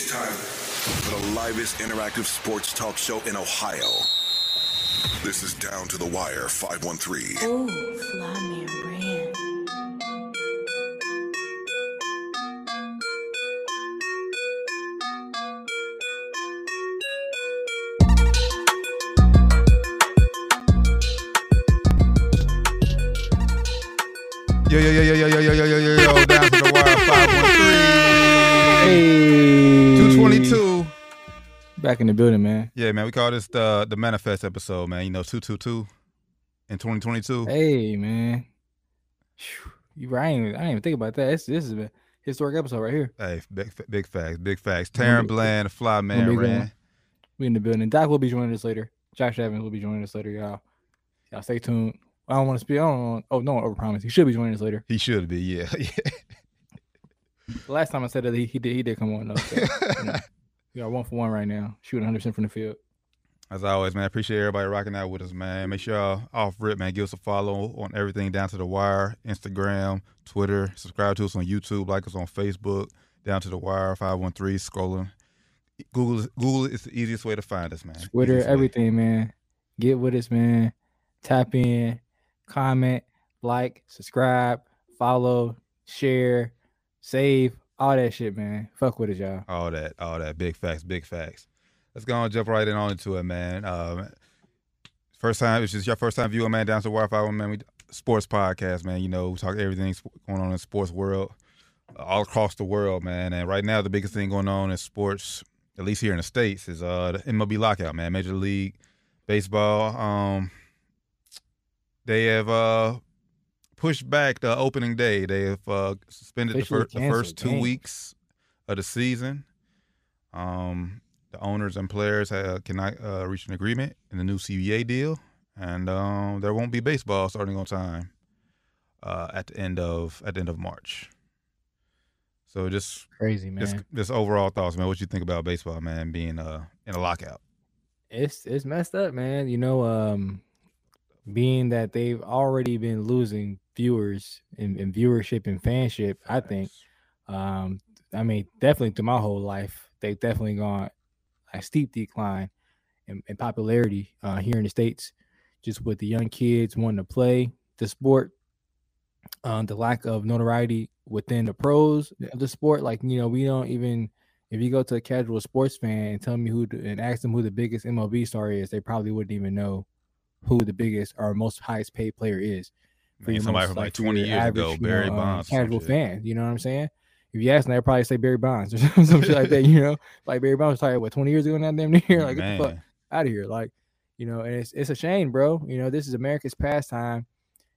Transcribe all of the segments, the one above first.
It's time for the livest interactive sports talk show in Ohio. This is Down to the Wire 513. Ooh, fly Back in the building, man. Yeah, man, we call this the the manifest episode, man. You know, 222 in 2022. Hey, man. You right? I didn't, even- I didn't even think about that. This, this is a historic episode right here. Hey, big, big facts, big facts. Taryn Bland, Fly Man ran. We in the building. Doc will be joining us later. Josh Evans will be joining us later, y'all. Y'all stay tuned. I don't want to speak. I don't. Want, oh, no one overpromise. He should be joining us later. He should be, yeah. yeah. Last time I said that he, he did he did come on though. So, you know, are one for one right now, shooting 100 percent from the field. As always, man, appreciate everybody rocking out with us, man. Make sure y'all off rip, man. Give us a follow on everything down to the wire, Instagram, Twitter. Subscribe to us on YouTube, like us on Facebook, down to the wire, 513, scrolling. Google Google is the easiest way to find us, man. Twitter, Easiest way. everything, man. Get with us, man. Tap in, comment, like, subscribe, follow, share, save, all that shit, man. Fuck with it, y'all. All that, all that. Big facts, big facts. Let's go and jump right in on into it, man. Um, first time, it's just your first time viewing, man, down to Wi-Fi, man. We, sports podcast, man. You know, we talk everything going on in the sports world, uh, all across the world, man. And right now, the biggest thing going on in sports, at least here in the states, is uh the MLB lockout, man. Major League Baseball. Um, they have uh pushed back the opening day. They have uh, suspended the, fir- the first two games. weeks of the season. Um, the owners and players uh, cannot uh, reach an agreement in the new CBA deal, and um, there won't be baseball starting on time uh, at the end of at the end of March. So just Crazy, man. just just overall thoughts, man. What you think about baseball, man, being uh in a lockout? it's it's messed up, man. You know, um, being that they've already been losing viewers and, and viewership and fanship, I think. Um, I mean, definitely through my whole life, they've definitely gone a steep decline in, in popularity uh, here in the states, just with the young kids wanting to play the sport, um, the lack of notoriety within the pros of the sport. Like, you know, we don't even if you go to a casual sports fan and tell me who and ask them who the biggest MLB star is, they probably wouldn't even know who the biggest or most highest paid player is. Man, your somebody most, from like for 20 your years ago, average, you Barry know, um, Bonds. some casual fan. You know what I'm saying? If you ask them, they'll probably say Barry Bonds or some shit like that. You know, like Barry Bonds was tired what 20 years ago now, damn near. Like, get the fuck out of here. Like, you know, and it's it's a shame, bro. You know, this is America's pastime.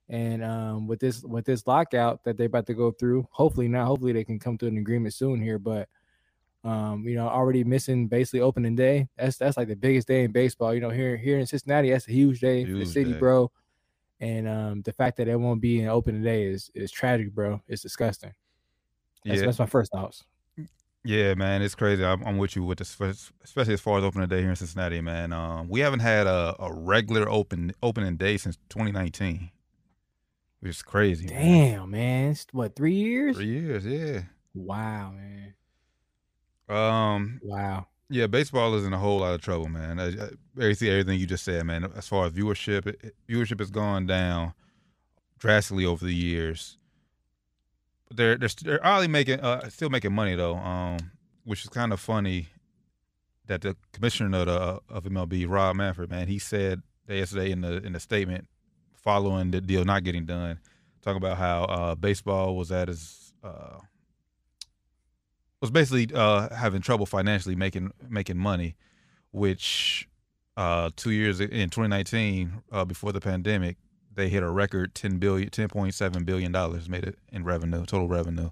And um with this with this lockout that they're about to go through, hopefully not. hopefully they can come to an agreement soon here. But um, you know, already missing basically opening day. That's that's like the biggest day in baseball. You know, here here in Cincinnati, that's a huge day for the city, day. bro. And um the fact that it won't be an opening day is is tragic, bro. It's disgusting. That's, Yeah, that's my first thoughts. Yeah, man, it's crazy. I'm, I'm with you with this, especially as far as opening day here in Cincinnati, man. Um, we haven't had a, a regular open opening day since 2019, which is crazy. man. Damn, man. It's, what, three years? three years, yeah. Wow, man. Um, Wow. yeah, baseball is in a whole lot of trouble, man. I, see everything you just said, man. As far as viewership, it, viewership has gone down drastically over the years. But they're they're, they're oddly making uh, still making money though, um, which is kind of funny. That the commissioner of, the, of MLB, Rob Manfred, man, he said yesterday in the in the statement following the deal not getting done, talking about how uh, baseball was at its uh, was basically uh, having trouble financially making making money, which uh, two years in 2019 uh, before the pandemic they hit a record 10 billion 10.7 billion dollars made it in revenue total revenue.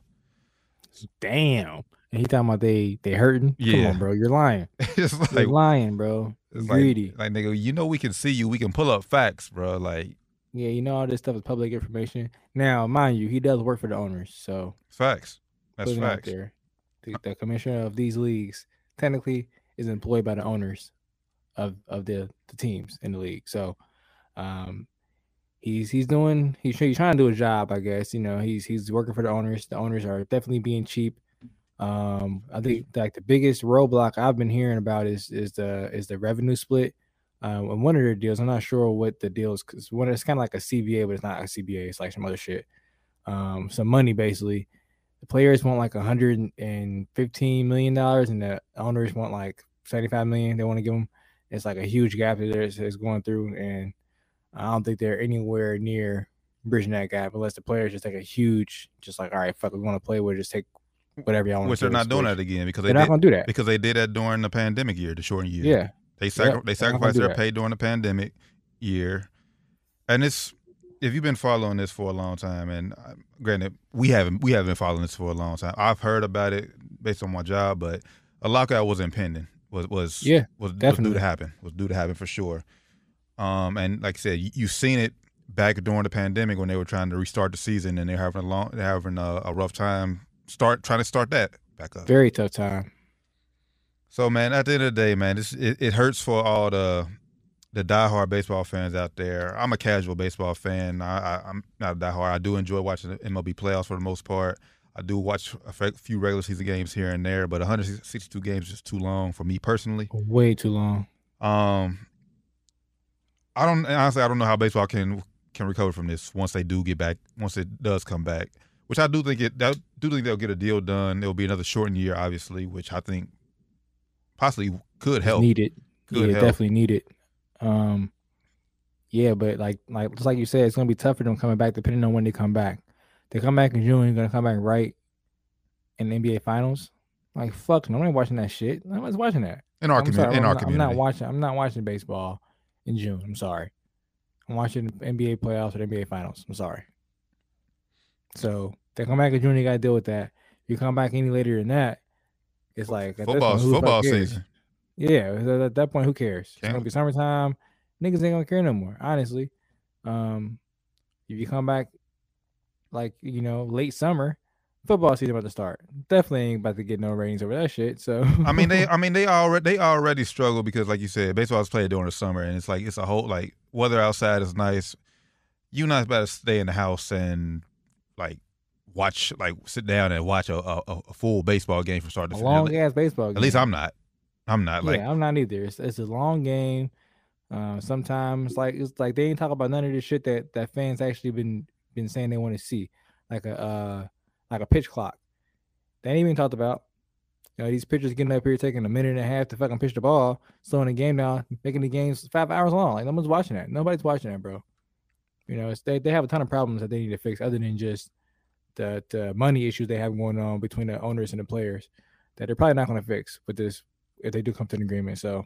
Damn. And he talking about they they hurting? Come Yeah. on, bro. You're lying. it's You're like lying, bro. it's greedy. like like nigga, you know we can see you, we can pull up facts, bro. Like Yeah, you know all this stuff is public information. Now, mind you, he does work for the owners, so facts. That's facts. there. The, the commissioner of these leagues technically is employed by the owners of of the the teams in the league. So, um, he's he's doing he's, he's trying to do a job, I guess. You know, he's he's working for the owners. The owners are definitely being cheap. Um, I think like the biggest roadblock I've been hearing about is is the is the revenue split. Um, and one of their deals, I'm not sure what the deal is because one it's kind of like a CBA, but it's not a CBA. It's like some other shit. Um, some money basically. The players want like 115 million dollars, and the owners want like 75 million. They want to give them. It's like a huge gap that is, is going through, and I don't think they're anywhere near bridging that gap unless the players just take a huge, just like all right, fuck, we want to play with, just take whatever y'all want. To do. Which they're not doing that again because They're they not did, gonna do that. because they did that during the pandemic year, the shortened year. Yeah, They sacri- Yep, they they're not gonna sacrificed their that. pay during the pandemic year, and it's if you've been following this for a long time, and uh, granted we haven't we haven't been following this for a long time. I've heard about it based on my job, but a lockout was impending. Was was Yeah, was, was due to happen. Was due to happen for sure. Um, and like I said, you, you've seen it back during the pandemic when they were trying to restart the season, and they're having a long, they're having a, a rough time start trying to start that back up. very tough time. So man, at the end of the day, man, this it, it hurts for all the the diehard baseball fans out there. I'm a casual baseball fan. I, I'm not a diehard. I do enjoy watching the MLB playoffs for the most part. I do watch a few regular season games here and there, but 162 games is too long for me personally. Way too long. Um, I don't honestly. I don't know how baseball can can recover from this once they do get back. Once it does come back, which I do think it. I do think they'll get a deal done. It'll be another shortened year, obviously, which I think possibly could help. Needed. Good yeah, help. definitely needed. Um, yeah, but like like just like you said, it's gonna be tough for them coming back depending on when they come back. They come back in June, you're gonna come back right in the NBA Finals. Like fuck, no one watching that shit. No one's watching that. in our community. sorry, in I'm our not, I'm not watching. I'm not watching baseball in June. I'm sorry. I'm watching NBA playoffs or NBA finals. I'm sorry. So they come back in June. You got to deal with that. You come back any later than that, it's like football point, who the fuck football season. Yeah, at at that point, who cares? It's Can't- gonna be summertime. Niggas ain't gonna care no more. Honestly, um, if you come back like you know late summer, football season about to start. Definitely ain't about to get no ratings over that shit. So I mean, they. I mean, they already. They already struggle because, like you said, baseball is played during the summer, and it's like it's a whole like weather outside is nice. You not about to stay in the house and like watch, like sit down and watch a a, a full baseball game from start to finish. long ass baseball. At least. I'm not. I'm not like. yeah, I'm not either. It's, it's a long game. Uh, sometimes like it's like they ain't talk about none of this shit that that fans actually been been saying they want to see, like a uh like a pitch clock. They ain't even talked about. You know, these pitchers getting up here taking a minute and a half to fucking pitch the ball, slowing the game down, making the games five hours long. Like no one's watching that. Nobody's watching that, bro. You know, they they have a ton of problems that they need to fix other than just the the money issues they have going on between the owners and the players that they're probably not going to fix with this if they do come to an agreement. So,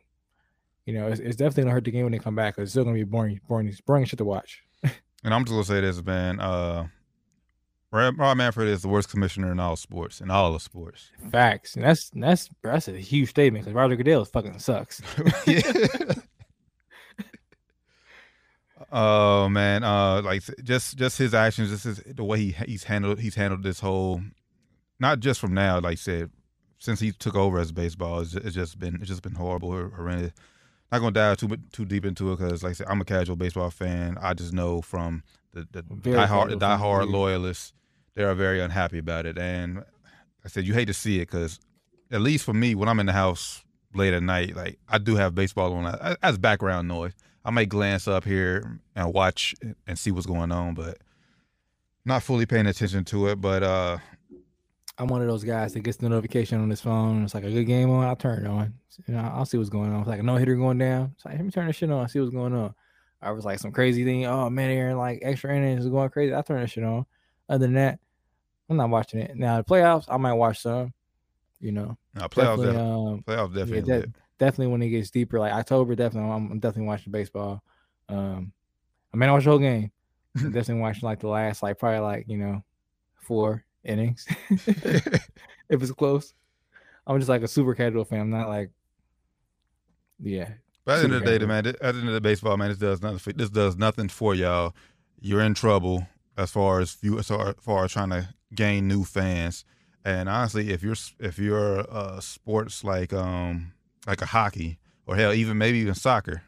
you know, it's, it's definitely gonna hurt the game when they come back. it's still gonna be boring, boring, boring shit to watch. And I'm just gonna say this, man. Uh, Rob Rob Manfred is the worst commissioner in all sports, in all of sports. Facts. And that's that's that's a huge statement because Roger Goodell fucking sucks. Oh man, uh, like just just his actions, just his, the way he he's handled he's handled this whole, not just from now, like I said, since he took over as baseball, it's, it's just been it's just been horrible, hor- horrendous. Not gonna dive too too deep into it because, like I said, I'm a casual baseball fan. I just know from the the diehard the diehard loyalists, they are very unhappy about it. And like I said you hate to see it because, at least for me, when I'm in the house late at night, like I do have baseball on as- as background noise. I may glance up here and watch and see what's going on, but not fully paying attention to it. But uh, I'm one of those guys that gets the notification on his phone. It's like a good game on. I'll turn it on. You know, I'll see what's going on. It's like a no hitter going down. It's like let me turn this shit on. See what's going on. I was like some crazy thing. Oh man, Aaron, like extra innings is going crazy. I turn that shit on. Other than that, I'm not watching it. Now the playoffs, I might watch some. You know, no, playoffs, definitely, definitely, um, playoffs definitely. that- lit. definitely when it gets deeper, like October, definitely I'm, I'm definitely watching baseball. Um, I may not watch the whole game. I'm definitely watching like the last, like probably like you know, four innings if it's close. I'm just like a super casual fan. I'm not like, yeah, But at the end of the day, man, at the end of the baseball, man, this does nothing. For, this does nothing for y'all. You're in trouble as far as far, as far as trying to gain new fans. And honestly, if you're if you're uh, sports like um like a hockey or hell even maybe even soccer,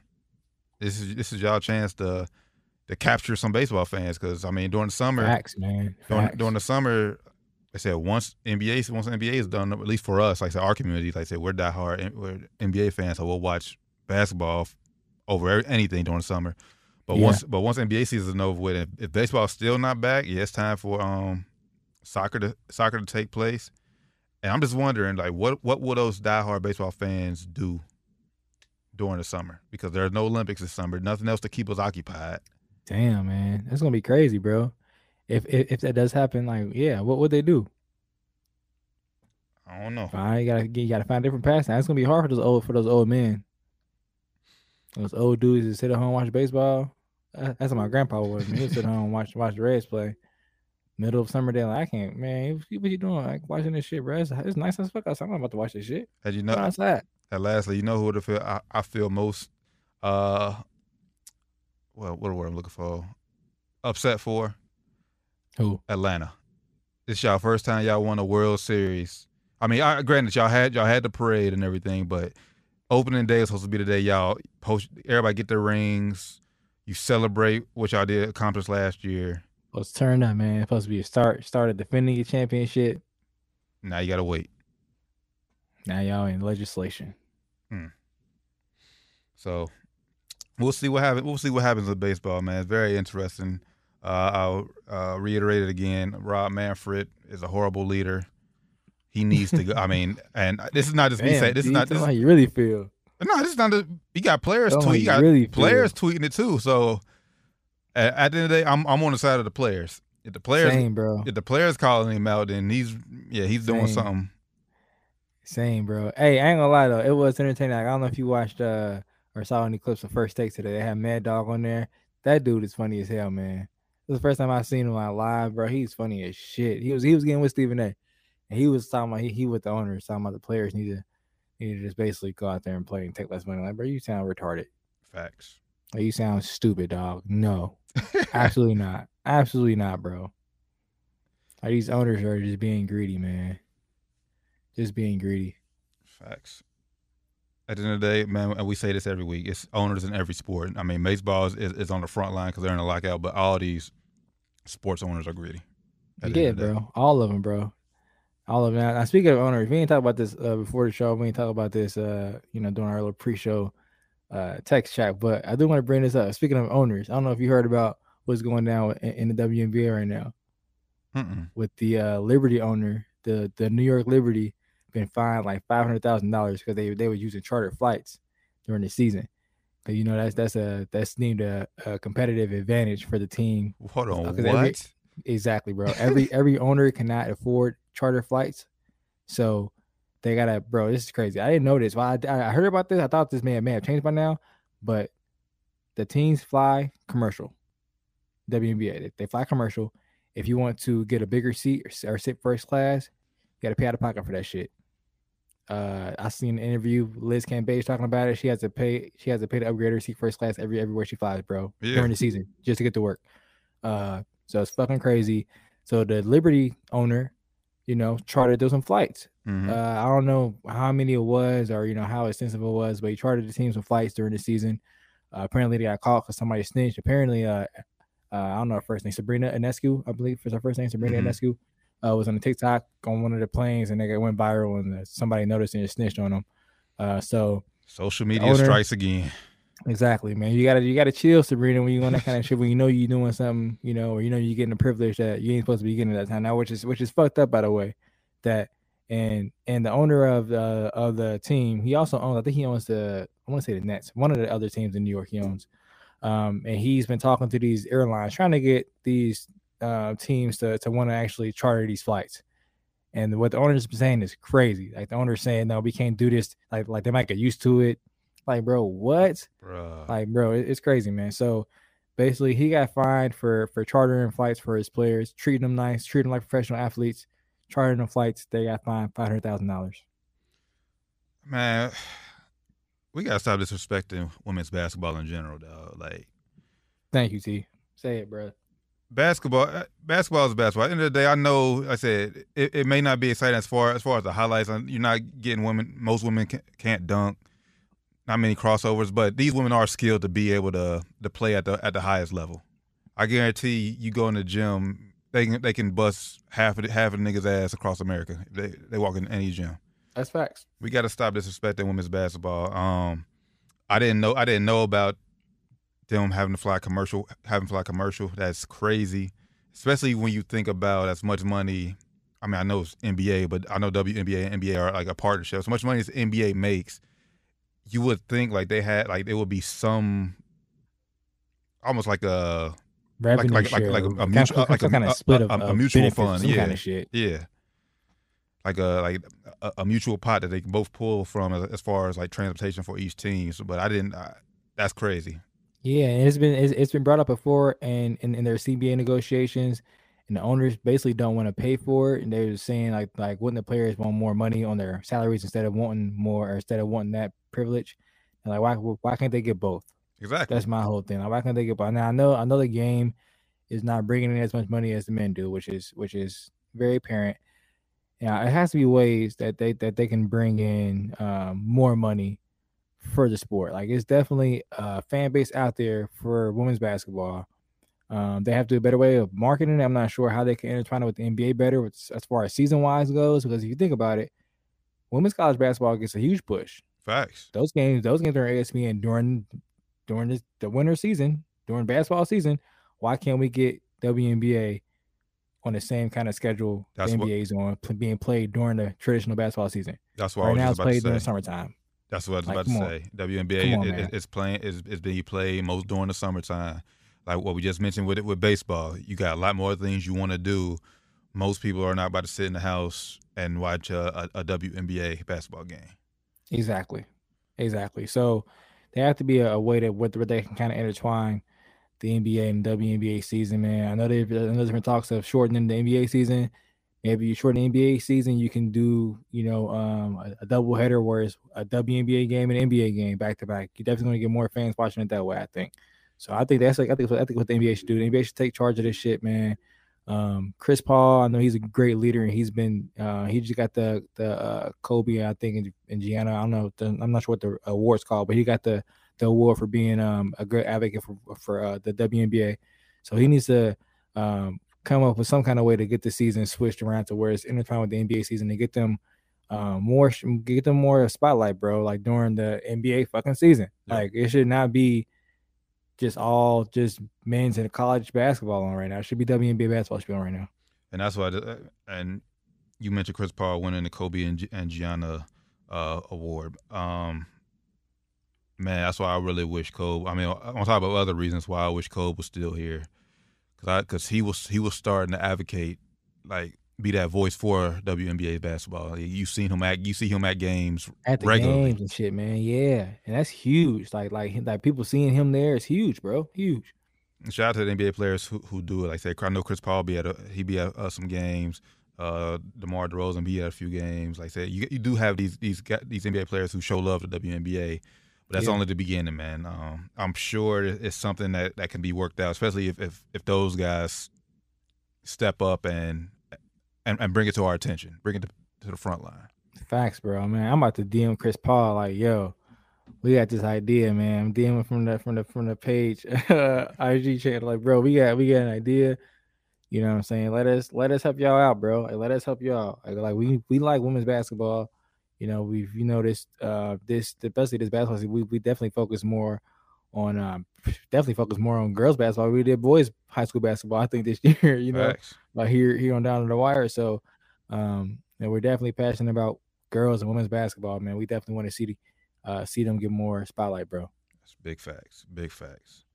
this is this is y'all chance to to capture some baseball fans because I mean during the summer facts, man. during, Facts. during the summer, I said once NBA once NBA is done, at least for us, like I said, our community, like I said, we're diehard we're NBA fans, so we'll watch basketball over anything during the summer. But Yeah. once but once NBA season is over with, if, if baseball's still not back, yeah, it's time for um soccer to soccer to take place. And I'm just wondering, like, what what will those diehard baseball fans do during the summer? Because there's no Olympics this summer, nothing else to keep us occupied. Damn, man, that's gonna be crazy, bro. If if, if that does happen, like, yeah, what would they do? I don't know. Fine, you gotta you gotta find different pastimes. It's gonna be hard for those old for those old men. Those old dudes that sit at home and watch baseball. That's what my grandpa was. Man. He would sit at home and watch watch the Reds play. Middle of summer day, like I can't, man. What you doing? Like watching this shit, bro? It's, it's nice as fuck outside. I'm not about to watch this shit. And you know, outside. And lastly, you know who would feel I, I feel most uh well what word I'm looking for? Upset for? Who? Atlanta. This y'all first time y'all won a World Series. I mean, I granted y'all had y'all had the parade and everything, but opening day is supposed to be the day y'all post everybody get their rings. You celebrate what y'all did accomplish last year. Let's turn up, man. It's supposed to be a start. Started defending your championship. Now you gotta wait. Now y'all in legislation. Hmm. So we'll see what happens. We'll see what happens with baseball, man. It's very interesting. Uh, I'll uh, reiterate it again. Rob Manfred is a horrible leader. He needs to go. I mean, and this is not just me saying. This is not. This, how you really feel. no, this is not. The, you got players Tell me how tweet. You you got really players tweeting it too. So at, at the end of the day, I'm I'm on the side of the players. If the players, Same, bro. if the players calling him out, then he's yeah, he's doing Same. something. Same, bro. Hey, I ain't gonna lie though, it was entertaining. Like, I don't know if you watched uh or saw any clips of First Takes today. They had Mad Dog on there. That dude is funny as hell, man. This is the first time I've seen him live, bro. He's funny as shit. He was he was getting with Stephen A. And he was talking about he, he with the owners, talking about the players need to need to just basically go out there and play and take less money. Like, bro, you sound retarded. Facts. Like, you sound stupid, dog. No, absolutely not. Absolutely not, bro. Like, these owners are just being greedy, man. Just being greedy. Facts. At the end of the day, man, and we say this every week. It's owners in every sport. I mean, baseball is, is, on the front line because they're in a lockout, but all these sports owners are greedy. Yeah, end of the day. bro. All of them, bro. All of them. Now, now, speaking of owners, we ain't talk about this uh, before the show. We ain't talk about this, uh, you know, during our little pre-show uh, text chat. But I do want to bring this up. Speaking of owners, I don't know if you heard about what's going down in, in the WNBA right now Mm-mm. with the uh, Liberty owner, the the New York Liberty, been fined like five hundred thousand dollars because they they were using charter flights during the season. Because you know that's that's a that's deemed a, a competitive advantage for the team Hold on, what? Uh, every- Exactly, bro. Every every owner cannot afford charter flights, so they gotta, bro. This is crazy. I didn't know this. Well, I, I heard about this. I thought this may have, may have changed by now, but the teams fly commercial. WNBA they, they fly commercial. If you want to get a bigger seat or, or sit first class, you gotta pay out of pocket for that shit. Uh, I seen an interview. Liz Cambage talking about it. She has to pay. She has to pay to upgrade her seat first class every everywhere she flies, bro. Yeah. During the season, just to get to work. Uh, so it's fucking crazy. So the Liberty owner, you know, chartered those some flights. Mhm. Uh, I don't know how many it was or you know how extensive it was, but he chartered the team some flights during the season. Uh, apparently, they got caught because somebody snitched. Apparently, uh, uh, I don't know her first name, Sabrina Ionescu, I believe is her first name. Sabrina Mhm. Ionescu uh, was on the TikTok on one of the planes, and they got- went viral, and uh, somebody noticed and snitched on them. Uh, so Social media owner- strikes again. Exactly, man. You gotta you gotta chill, Sabrina, when you on that kind of shit. When you know you're doing something, you know, or you know you're getting a privilege that you ain't supposed to be getting at that time. Now, which is which is fucked up, by the way. That and and the owner of the of the team, he also owns. I think he owns the. I want to say the Nets, one of the other teams in New York. He owns, um, and he's been talking to these airlines, trying to get these uh, teams to to want to actually charter these flights. And what the owner's been saying is crazy. Like the owner's saying, no, we can't do this. Like like they might get used to it. Like, bro, what? Bruh. Like, bro, it- it's crazy, man. So basically, he got fined for for chartering flights for his players, treating them nice, treating them like professional athletes, chartering them flights. They got fined five hundred thousand dollars. Man, we gotta stop disrespecting women's basketball in general, though. Like Thank you, T. Say it, bro. Basketball, uh, basketball is basketball. At the end of the day, I know. I said it, it may not be exciting as far as far as the highlights. You're not getting women. Most women can, can't dunk. Not many crossovers, but these women are skilled to be able to to play at the at the highest level. I guarantee you go in the gym. they can they can bust half of the, half of the niggas ass across America. They they walk in any gym. That's facts. We got to stop disrespecting women's basketball. Um, I didn't know I didn't know about them having to fly commercial having to fly commercial. That's crazy, especially when you think about as much money. I mean, I know it's NBA, but I know WNBA and NBA are like a partnership. So much money as NBA makes, you would think like they had like there would be some almost like a Revenue like like share, like a, a mutual like a, kind a, of split a, of, a of mutual benefits, fund, some yeah, kind of shit. yeah, like a like a, a mutual pot that they can both pull from as, as far as like transportation for each team. So, but I didn't. I, that's crazy. Yeah, and it's been it's, it's been brought up before, and in, in their CBA negotiations, and the owners basically don't want to pay for it, and they're saying like like wouldn't the players want more money on their salaries instead of wanting more or instead of wanting that privilege, and like why why can't they get both? Exactly. That's my whole thing. Like, why can't they get both? Now I know I know the game is not bringing in as much money as the men do, which is which is very apparent. Yeah, it has to be ways that they that they can bring in um, more money for the sport. Like it's definitely a fan base out there for women's basketball. Um, they have to do a better way of marketing. it. I'm not sure how they can intertwine it with the NBA better with, as far as season wise goes. Because if you think about it, women's college basketball gets a huge push. Facts. Those games, those games are ESPN during during this, the winter season, during basketball season. Why can't we get WNBA on the same kind of schedule That's the what- NBA is on, being played during the traditional basketball season? That's I right was now, it's played during summertime. That's what I was Like, about to on. say. WNBA on, is playing is is being played most during the summertime. Like what we just mentioned with it with baseball, you got a lot more things you want to do. Most people are not about to sit in the house and watch a, a, a WNBA basketball game. Exactly, exactly. So there have to be a, a way that where where they can kind of intertwine the NBA and WNBA season. Man, I know they've I know there's been talks of shortening the NBA season. Maybe you shorten the NBA season, you can do you know um, a, a double header where it's a WNBA game and NBA game back to back. You're definitely going to get more fans watching it that way. I think. So I think that's like I think I think what the NBA should do. The NBA should take charge of this shit, man. Um, Chris Paul, I know he's a great leader, and he's been uh, he just got the the uh, Kobe, I think, in, in Gianna. I don't know, the, I'm not sure what the award's called, but he got the the award for being um, a great advocate for for uh, the WNBA. So he needs to um, come up with some kind of way to get the season switched around to where it's intertwined with the NBA season to get them um, more get them more spotlight, bro. Like during the NBA fucking season, Yeah. like it should not be just all just men's and college basketball on right now. It should be WNBA basketball should be on right now. And that's why. And you mentioned Chris Paul winning the Kobe and, and Gianna uh, award. Um, man, that's why I really wish Kobe. I mean, on top of other reasons why I wish Kobe was still here, because he was he was starting to advocate like be that voice for WNBA basketball. You seen him at you see him at games At the regularly. games and shit, man. Yeah, and that's huge. Like like like people seeing him there is huge, bro. Huge. Shout out to the NBA players who, who do it. Like I say, I know Chris Paul be at a, he be at uh, some games. Uh, DeMar DeRozan be at a few games. Like I said, you you do have these these these NBA players who show love to WNBA, but that's Yeah. only the beginning, man. Um, I'm sure it's something that, that can be worked out, especially if, if if those guys step up and and, and bring it to our attention, bring it to, to the front line. Facts, bro. Man, I'm about to DM Chris Paul like, yo, we got this idea, man. I'm DMing from the from the from the page IG channel. Like, bro, we got we got an idea. You know what I'm saying? Let us let us help y'all out, bro. Like, let us help y'all. Like, like we we like women's basketball. You know, we've you noticed uh this especially this basketball season, we we definitely focus more on um definitely focus more on girls basketball. We did boys high school basketball, I think this year, you know Facts. like here here on down to the wire. So um and we're definitely passionate about girls and women's basketball, man. We definitely want to see the uh see them get more spotlight, bro. That's big facts. Big facts.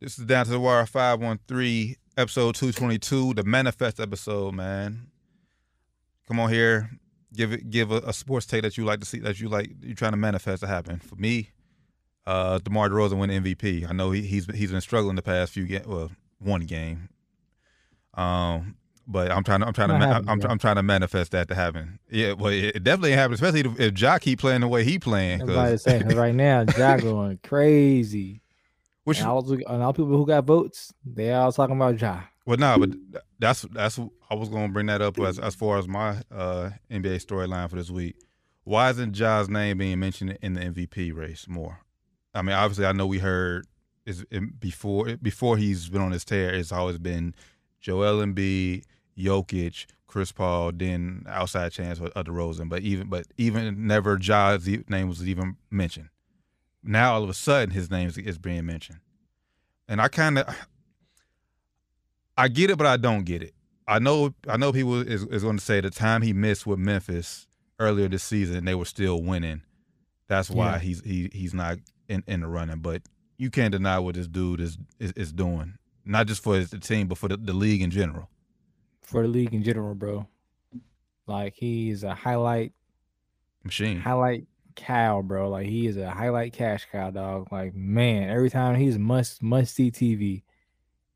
This is down to the wire five one three episode two twenty two, the manifest episode, man. Come on here, give it give a, a sports take that you like to see that you like you trying to manifest to happen. For me, uh, DeMar DeRozan win MVP. I know he, he's he's been struggling the past few games. Well, one game. Um, but I'm trying to I'm trying to Not happening, I'm. I'm trying to manifest that to happen. Yeah, well, it, it definitely ain't happening, especially if, if Ja keep playing the way he playing. Saying right now, Ja going crazy. which And all, and all people who got votes, they all talking about Ja. Well, no, but th- that's that's I was gonna bring that up as as far as my uh, NBA storyline for this week. Why isn't Ja's name being mentioned in the MVP race more? I mean, obviously, I know we heard is before before he's been on his tear. It's always been Joel Embiid, Jokic, Chris Paul, then outside chance of DeRozan. But even but even never Ja's name was even mentioned. Now all of a sudden his name is, is being mentioned, and I kind of I get it, but I don't get it. I know I know people is, is going to say the time he missed with Memphis earlier this season, they were still winning. That's why Yeah. he's he he's not in, in the running. But you can't deny what this dude is is, is doing, not just for his team, but for the, the league in general. for the league in general, bro. Like he is a highlight Machine. highlight cow, bro. Like he is a highlight cash cow, dog. Like man, every time he's must must see TV.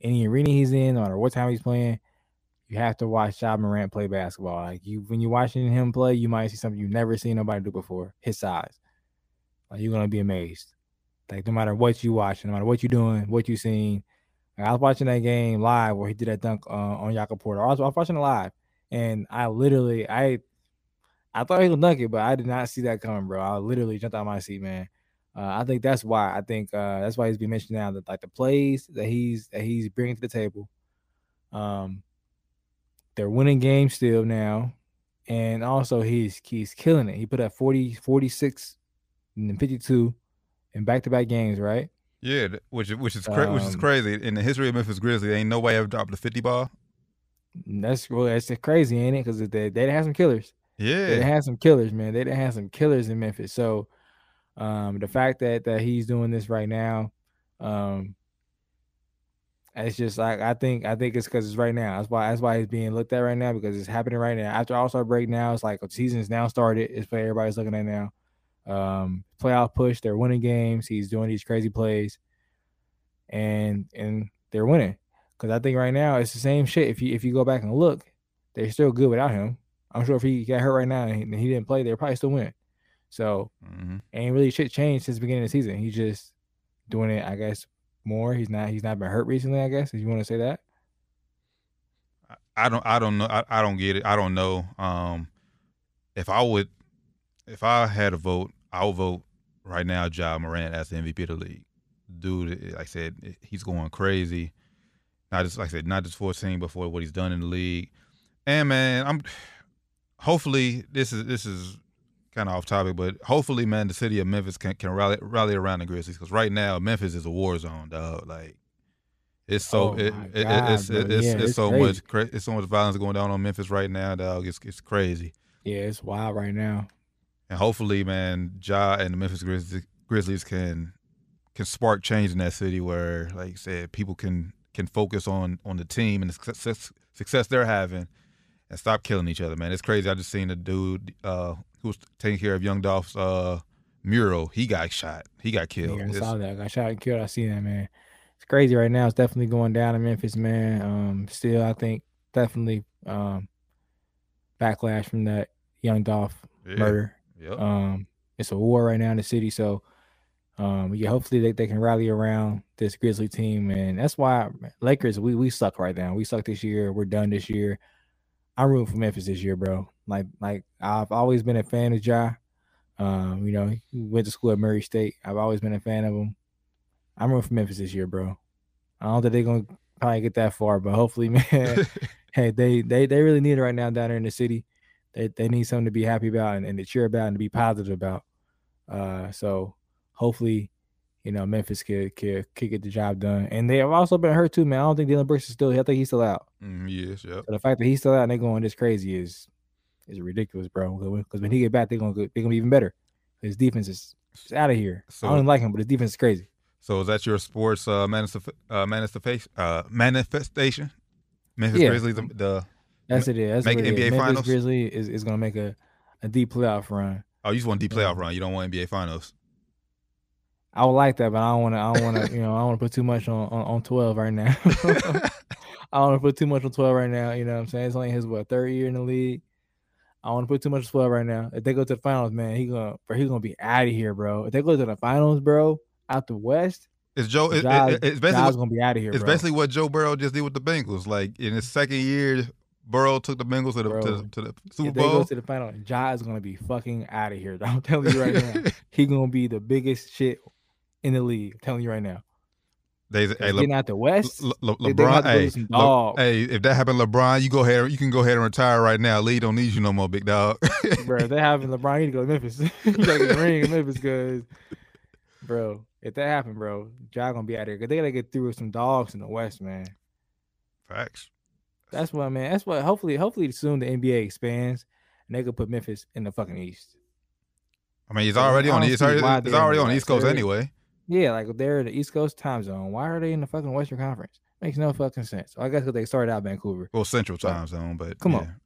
Any arena he's in, matter what time he's playing, you have to watch Ja Morant play basketball. Like you, when you're watching him play, you might see something you've never seen nobody do before. His size, like you're gonna be amazed. Like no matter what you watch, no matter what you're doing, what you seen. Like, I was watching that game live where he did that dunk uh, on Jakob Poeltl. I was, I was watching it live, and I literally, I I thought he was dunk it, but I did not see that coming, bro. I literally jumped out of my seat, man. Uh, I think that's why. I think uh, that's why he's been mentioned now that like the plays that he's that he's bringing to the table. Um, they're winning games still now, and also he's he's killing it. He put up 40, 46, and 52 in back to back games, right? Yeah, which which is cra- which is Um, crazy. In the history of Memphis Grizzlies, ain't nobody ever dropped a fifty ball. That's well, that's crazy, ain't it? Because they they didn't some killers. Yeah, they had some killers, man. They had some killers in Memphis. So um the fact that that he's doing this right now, um it's just like I think I think it's because it's right now. That's why that's why he's being looked at right now because it's happening right now. After All Star break now, it's like season's now started. It's what everybody's looking at now. Um playoff push, they're winning games. He's doing these crazy plays, and and they're winning. Because I think right now it's the same shit. If you if you go back and look, they're still good without him. I'm sure if he got hurt right now and he, and he didn't play, they'll probably still win. So hmm ain't really shit changed since the beginning of the season. He's just doing it, I guess, more. He's not he's not been hurt recently, I guess, if you want to say that. I don't I don't know I, I don't get it. I don't know. Um, if I would, if I had a vote, I would vote right now. Ja Morant as the MVP of the league. Dude, like I said, he's going crazy. Not just like I said, not just for his team, but for what he's done in the league. And man, I'm hopefully this is this is kind of off topic, but hopefully, man, the city of Memphis can, can rally rally around the Grizzlies because right now Memphis is a war zone, dog. Like it's so Oh it, it, it's it, it's, Yeah, it's, it's so crazy. much cra- it's so much violence going down on Memphis right now, dog. It's it's crazy, Yeah, it's wild right now. and hopefully, man, Ja and the Memphis Grizzlies, Grizzlies can can spark change in that city where, like you said, people can can focus on on the team and the success success they're having, and stop killing each other, man. It's crazy. I just seen a dude uh, who was taking care of Young Dolph's uh, mural. He got shot. He got killed. Yeah, I saw that. I got shot and killed. I see that, man. It's crazy right now. It's definitely going down in Memphis, man. Um, still, I think definitely um backlash from that young Dolph yeah, murder. Yep. Um, it's a war right now in the city, so um, yeah, hopefully they, they can rally around this Grizzly team, and that's why Lakers we we suck right now. We suck this year. We're done this year. I'm rooting for Memphis this year, bro. Like like I've always been a fan of Ja. Um, you know, he went to school at Murray State. I've always been a fan of him. I'm rooting for Memphis this year, bro. I don't think they're gonna probably get that far, but hopefully, man. hey, they they they really need it right now down there in the city. They they need something to be happy about and, and to cheer about and to be positive about. Uh, so hopefully, you know, Memphis could, could could get the job done. And they have also been hurt too, man. I don't think Dillon Brooks is still. I think he's still out. Mm, yes. yeah. So the fact that he's still out and they're going this crazy is is ridiculous, bro. Because when he get back, they're gonna they're gonna be even better. His defense is, out of here. So- I don't like him, but his defense is crazy. So is that your sports uh, manifest, uh, manifestation? Uh, manifestation? Memphis Yeah. Grizzlies, the, the That's it. Is. That's Make it is. NBA Memphis Finals? Grizzly is, is gonna make a, a deep playoff run. oh, you just want deep Yeah. playoff run. You don't want NBA Finals. I would like that, but I don't want to. I don't want to. You know, I don't want to put too much on, on on twelve right now. I don't want to put too much on twelve right now. You know what I'm saying? It's only his what third year in the league. I don't want to put too much on twelve right now. If they go to the finals, man, he gonna he gonna be out of here, bro. If they go to the finals, bro, out the West, It's Joe. It, it- it's basically what, gonna be out of here, it's bro. basically what Joe Burrow just did with the Bengals. Like in his second year, Burrow took the Bengals to the to, to the Super if they go Bowl. to the final, Ja is gonna be fucking out of here. I'm telling you right now, he gonna be the biggest shit in the league. I'm telling you right now. They, hey, Le, getting out the West, Le, Le, LeBron, have to go hey, Le- hey, if that happened, LeBron, you go ahead, you can go ahead and retire right now. Lee don't need you no more, big dog. bro. If they having LeBron, you need to go to Memphis. you gotta get a ring in Memphis, cause, bro, if that happened, bro, Ja gonna be out there. Cause they gotta get through with some dogs in the West, man. Facts. That's what, man. That's what. Hopefully, hopefully soon the NBA expands and they could put Memphis in the fucking East. I mean, he's already on. see already, it's already on. East Coast anyway. Yeah, like they're in the East Coast time zone. Why are they in the fucking Western Conference? Makes no fucking sense. I guess because they started out Vancouver. Well, Central time zone, but Come yeah. on.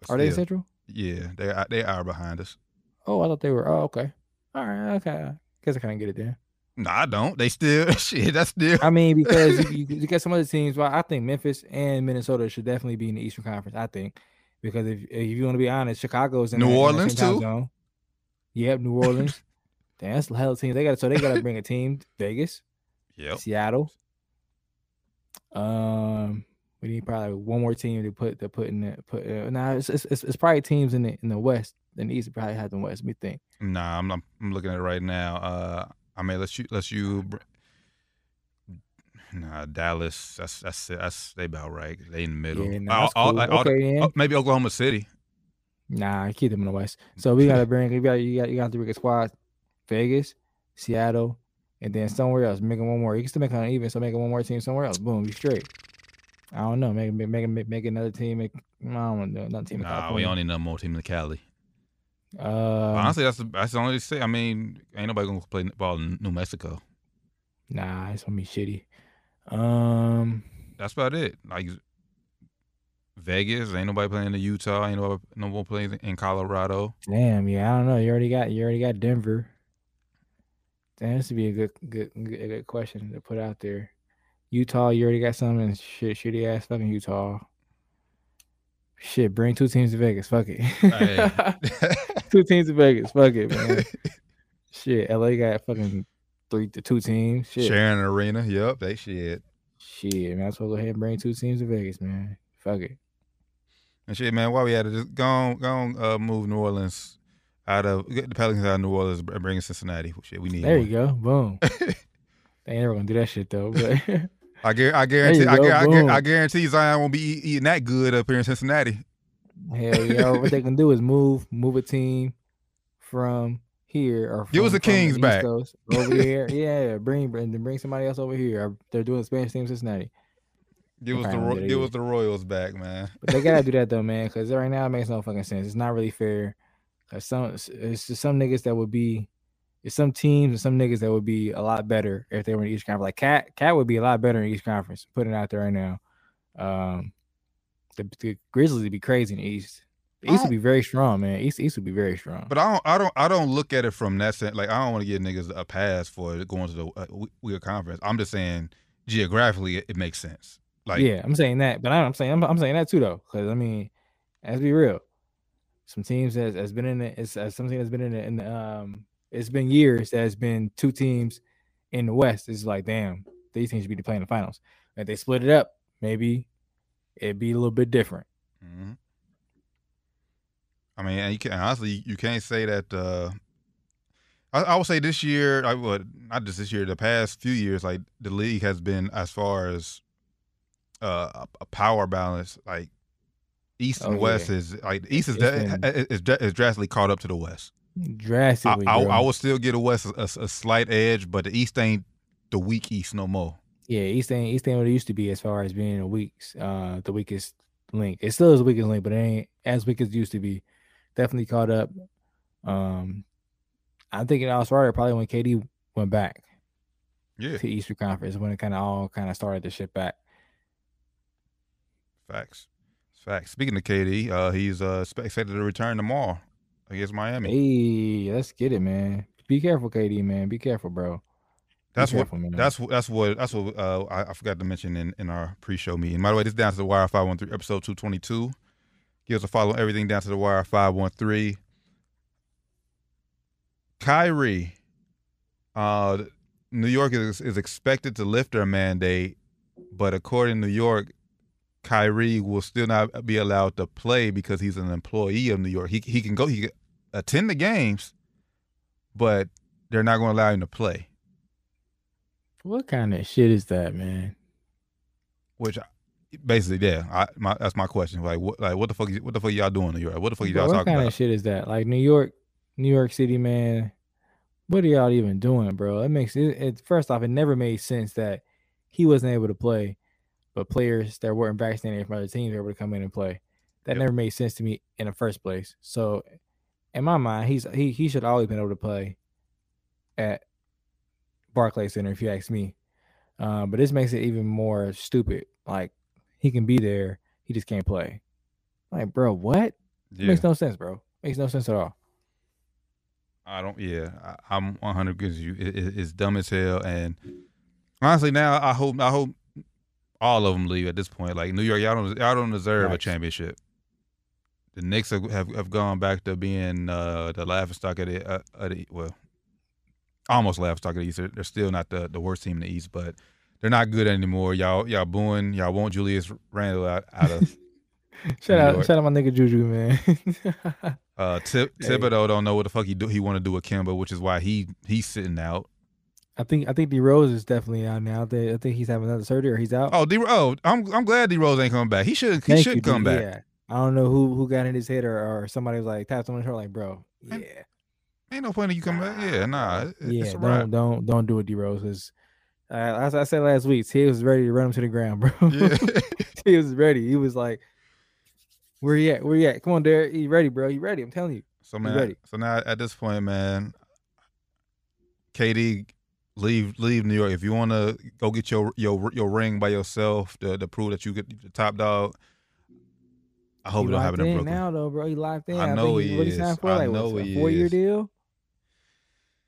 But Are they Central? Yeah, they are, they are behind us. Oh, I thought they were. Oh, okay. All right. Okay. Guess I kind of get it there. No, I don't. They still shit. That's still. I mean, because you, you, you get some other teams. Well, I think Memphis and Minnesota should definitely be in the Eastern Conference. I think because if if you want to be honest, Chicago's in New that- in that Orleans, too? Zone. Yep, New Orleans. Damn, that's a hell of a team. They got so they got to bring a team. Vegas, Yep. Seattle. Um, we need probably one more team to put to put in the put. Uh, nah, it's, it's it's it's probably teams in the in the West. In the East, probably have the West. Me think. Nah, I'm, I'm I'm looking at it right now. Uh, I mean, let's you let's you. br- Nah, Dallas. That's that's that's they about right. They in the middle. Yeah, nah, All- cool. all the- okay, yeah. oh, maybe Oklahoma City. Nah, keep them in the West. So we gotta bring you got you got you got to bring a squad, Vegas, Seattle, and then somewhere else. Make it one more. You can still make it uneven, so make it one more team somewhere else. Boom, you straight. I don't know. Make make make make, make another team. Make I don't want to do another team. Nah, we only need no more team in Cali. Uh, Honestly, that's the, that's the only say. I mean, ain't nobody gonna play ball in New Mexico. nah, it's gonna be shitty. Um, That's about it. Like Vegas, ain't nobody playing in Utah. Ain't nobody no more playing in Colorado. damn, yeah, I don't know. You already got you already got Denver. Damn, this would be a good good good, a good question to put out there. Utah, you already got something shit shitty ass fucking Utah. Shit, bring two teams to Vegas. Fuck it. Hey. two teams to Vegas. Fuck it, man. shit, LA got fucking three to two teams. Shit. Sharing an arena. Yep, they shit. Shit, man. I supposed to go ahead and bring two teams to Vegas, man. Fuck it. And shit, man, why we had to just go on, go on, uh, move New Orleans out of get the Pelicans out of New Orleans and bring in Cincinnati. Shit, we need. There one. you go. Boom. they ain't never gonna do that shit though. But I, guar- I guarantee. you I, go, I, boom. I guarantee Zion won't be eat, eating that good up here in Cincinnati. hell yeah, what they can do is move move a team from here or Give us from- the Kings East back. Coast over here. Yeah, bring bring then bring somebody else over here. Uh, they're doing the Spanish team Cincinnati. Give us the Ro- there give us the Royals back, man. But they gotta do that though, man, because right now it makes no fucking sense. It's not really fair. Cause some it's it's just some niggas that would be, it's some teams and some niggas that would be a lot better if they were in each conference. Like KAT, KAT would be a lot better in each conference. Putting it out there right now. Um, the, the Grizzlies would be crazy in the East. The East would be very strong, man. East East would be very strong. But I don't, I don't, I don't look at it from that sense. Like I don't want to give niggas a pass for going to the uh, we- weird conference. I'm just saying geographically, it, it makes sense. Like yeah, I'm saying that, but I'm saying I'm, I'm saying that too though, because I mean, let's be real. Some teams has, has been in it. It's uh, something that's been in it, the, um, it's been years that has been two teams in the West. It's like, damn, these teams should be playing the finals. If they split it up, maybe it'd be a little bit different. Mhm. I mean, and you can honestly, you can't say that. uh I, I would say this year, I would not just this year, the past few years, like the league has been as far as uh, a power balance, like East and Oh, West yeah. is like East is been- is, is drastically caught up to the West. I, Drastically, I, bro. I will still get a West a, a- a slight edge, but the East ain't the weak East no more. yeah, East ain't East ain't what it used to be as far as being a weak, uh, the weakest link. It still is the weakest link, but it ain't as weak as it used to be. Definitely caught up. Um, I think it all started probably when KD went back Yeah, to Eastern Conference when it kind of all kind of started to ship back. facts, facts. Speaking of KD, uh, he's uh expected to return tomorrow against Miami. Hey, let's get it, man. Be careful, KD, man. Be careful, bro. Be That's what man. That's what that's what that's what uh, I, I forgot to mention in, in our pre-show meeting. By the way, this is down to the wire five one three episode two twenty two. Give us a follow on everything down to the wire five one three. Kyrie, uh, New York is is expected to lift their mandate, but according to New York, Kyrie will still not be allowed to play because he's an employee of New York. He he can go he can attend the games, but they're not going to allow him to play. What kind of shit is that, man? Which, basically, yeah, I, my, that's my question. Like, what, like, what the fuck, is- what the fuck y'all doing in New York? What the fuck y'all what talking about? What kind of shit is that? Like New York, New York City, man. What are y'all even doing, bro? It makes it, it. First off, it never made sense that he wasn't able to play, but players that weren't vaccinated from other teams were able to come in and play. That Yep. never made sense to me in the first place. So, in my mind, he's he he should always been able to play at Barclays Center, if you ask me. Uh, but this makes it even more stupid. Like he can be there, he just can't play. Like, bro, what? Yeah, Makes no sense, bro. Makes no sense at all. I don't. Yeah, I, I'm 100 because you. It, it- it's dumb as hell. And honestly, now I hope I hope all of them leave at this point. Like New York, y'all don't y'all don't deserve a championship. The Knicks have, have, have gone back to being uh, the laughing stock of the, uh, of the well, almost laughing stock of the East. They're, they're still not the, the worst team in the East, but they're not good anymore. Y'all y'all booing. Y'all want Julius Randle out, out of. Shout out, shout out my nigga Juju, man. Uh, Tip, Hey. Thibodeau don't know what the fuck he do. He want to do with Kemba, which is why he he's sitting out. I think I think D Rose is definitely out now. I think, I think he's having another surgery or he's out. Oh, D. Oh, I'm I'm glad D. Rose ain't coming back. He should he Thank should you, come back. Yeah. I don't know who who got in his head or, or somebody was like tapped on the shoulder like, bro, yeah, And- Ain't no point in you come back. Yeah, nah. yeah, don't don't don't do it, D Rose. Uh, as I said last week, he was ready to run him to the ground, bro. Yeah. he was ready. He was like, where you at? Where you at? Come on, Derek. He ready, bro. You ready. I'm telling you. so man, so now at this point, man, KD, leave leave New York. If you want to go get your your your ring by yourself to, to prove that you get the top dog, I hope he it don't happen in in Brooklyn. now, though, bro. He locked in. I I, know he what is. for I like know what, he a four year deal.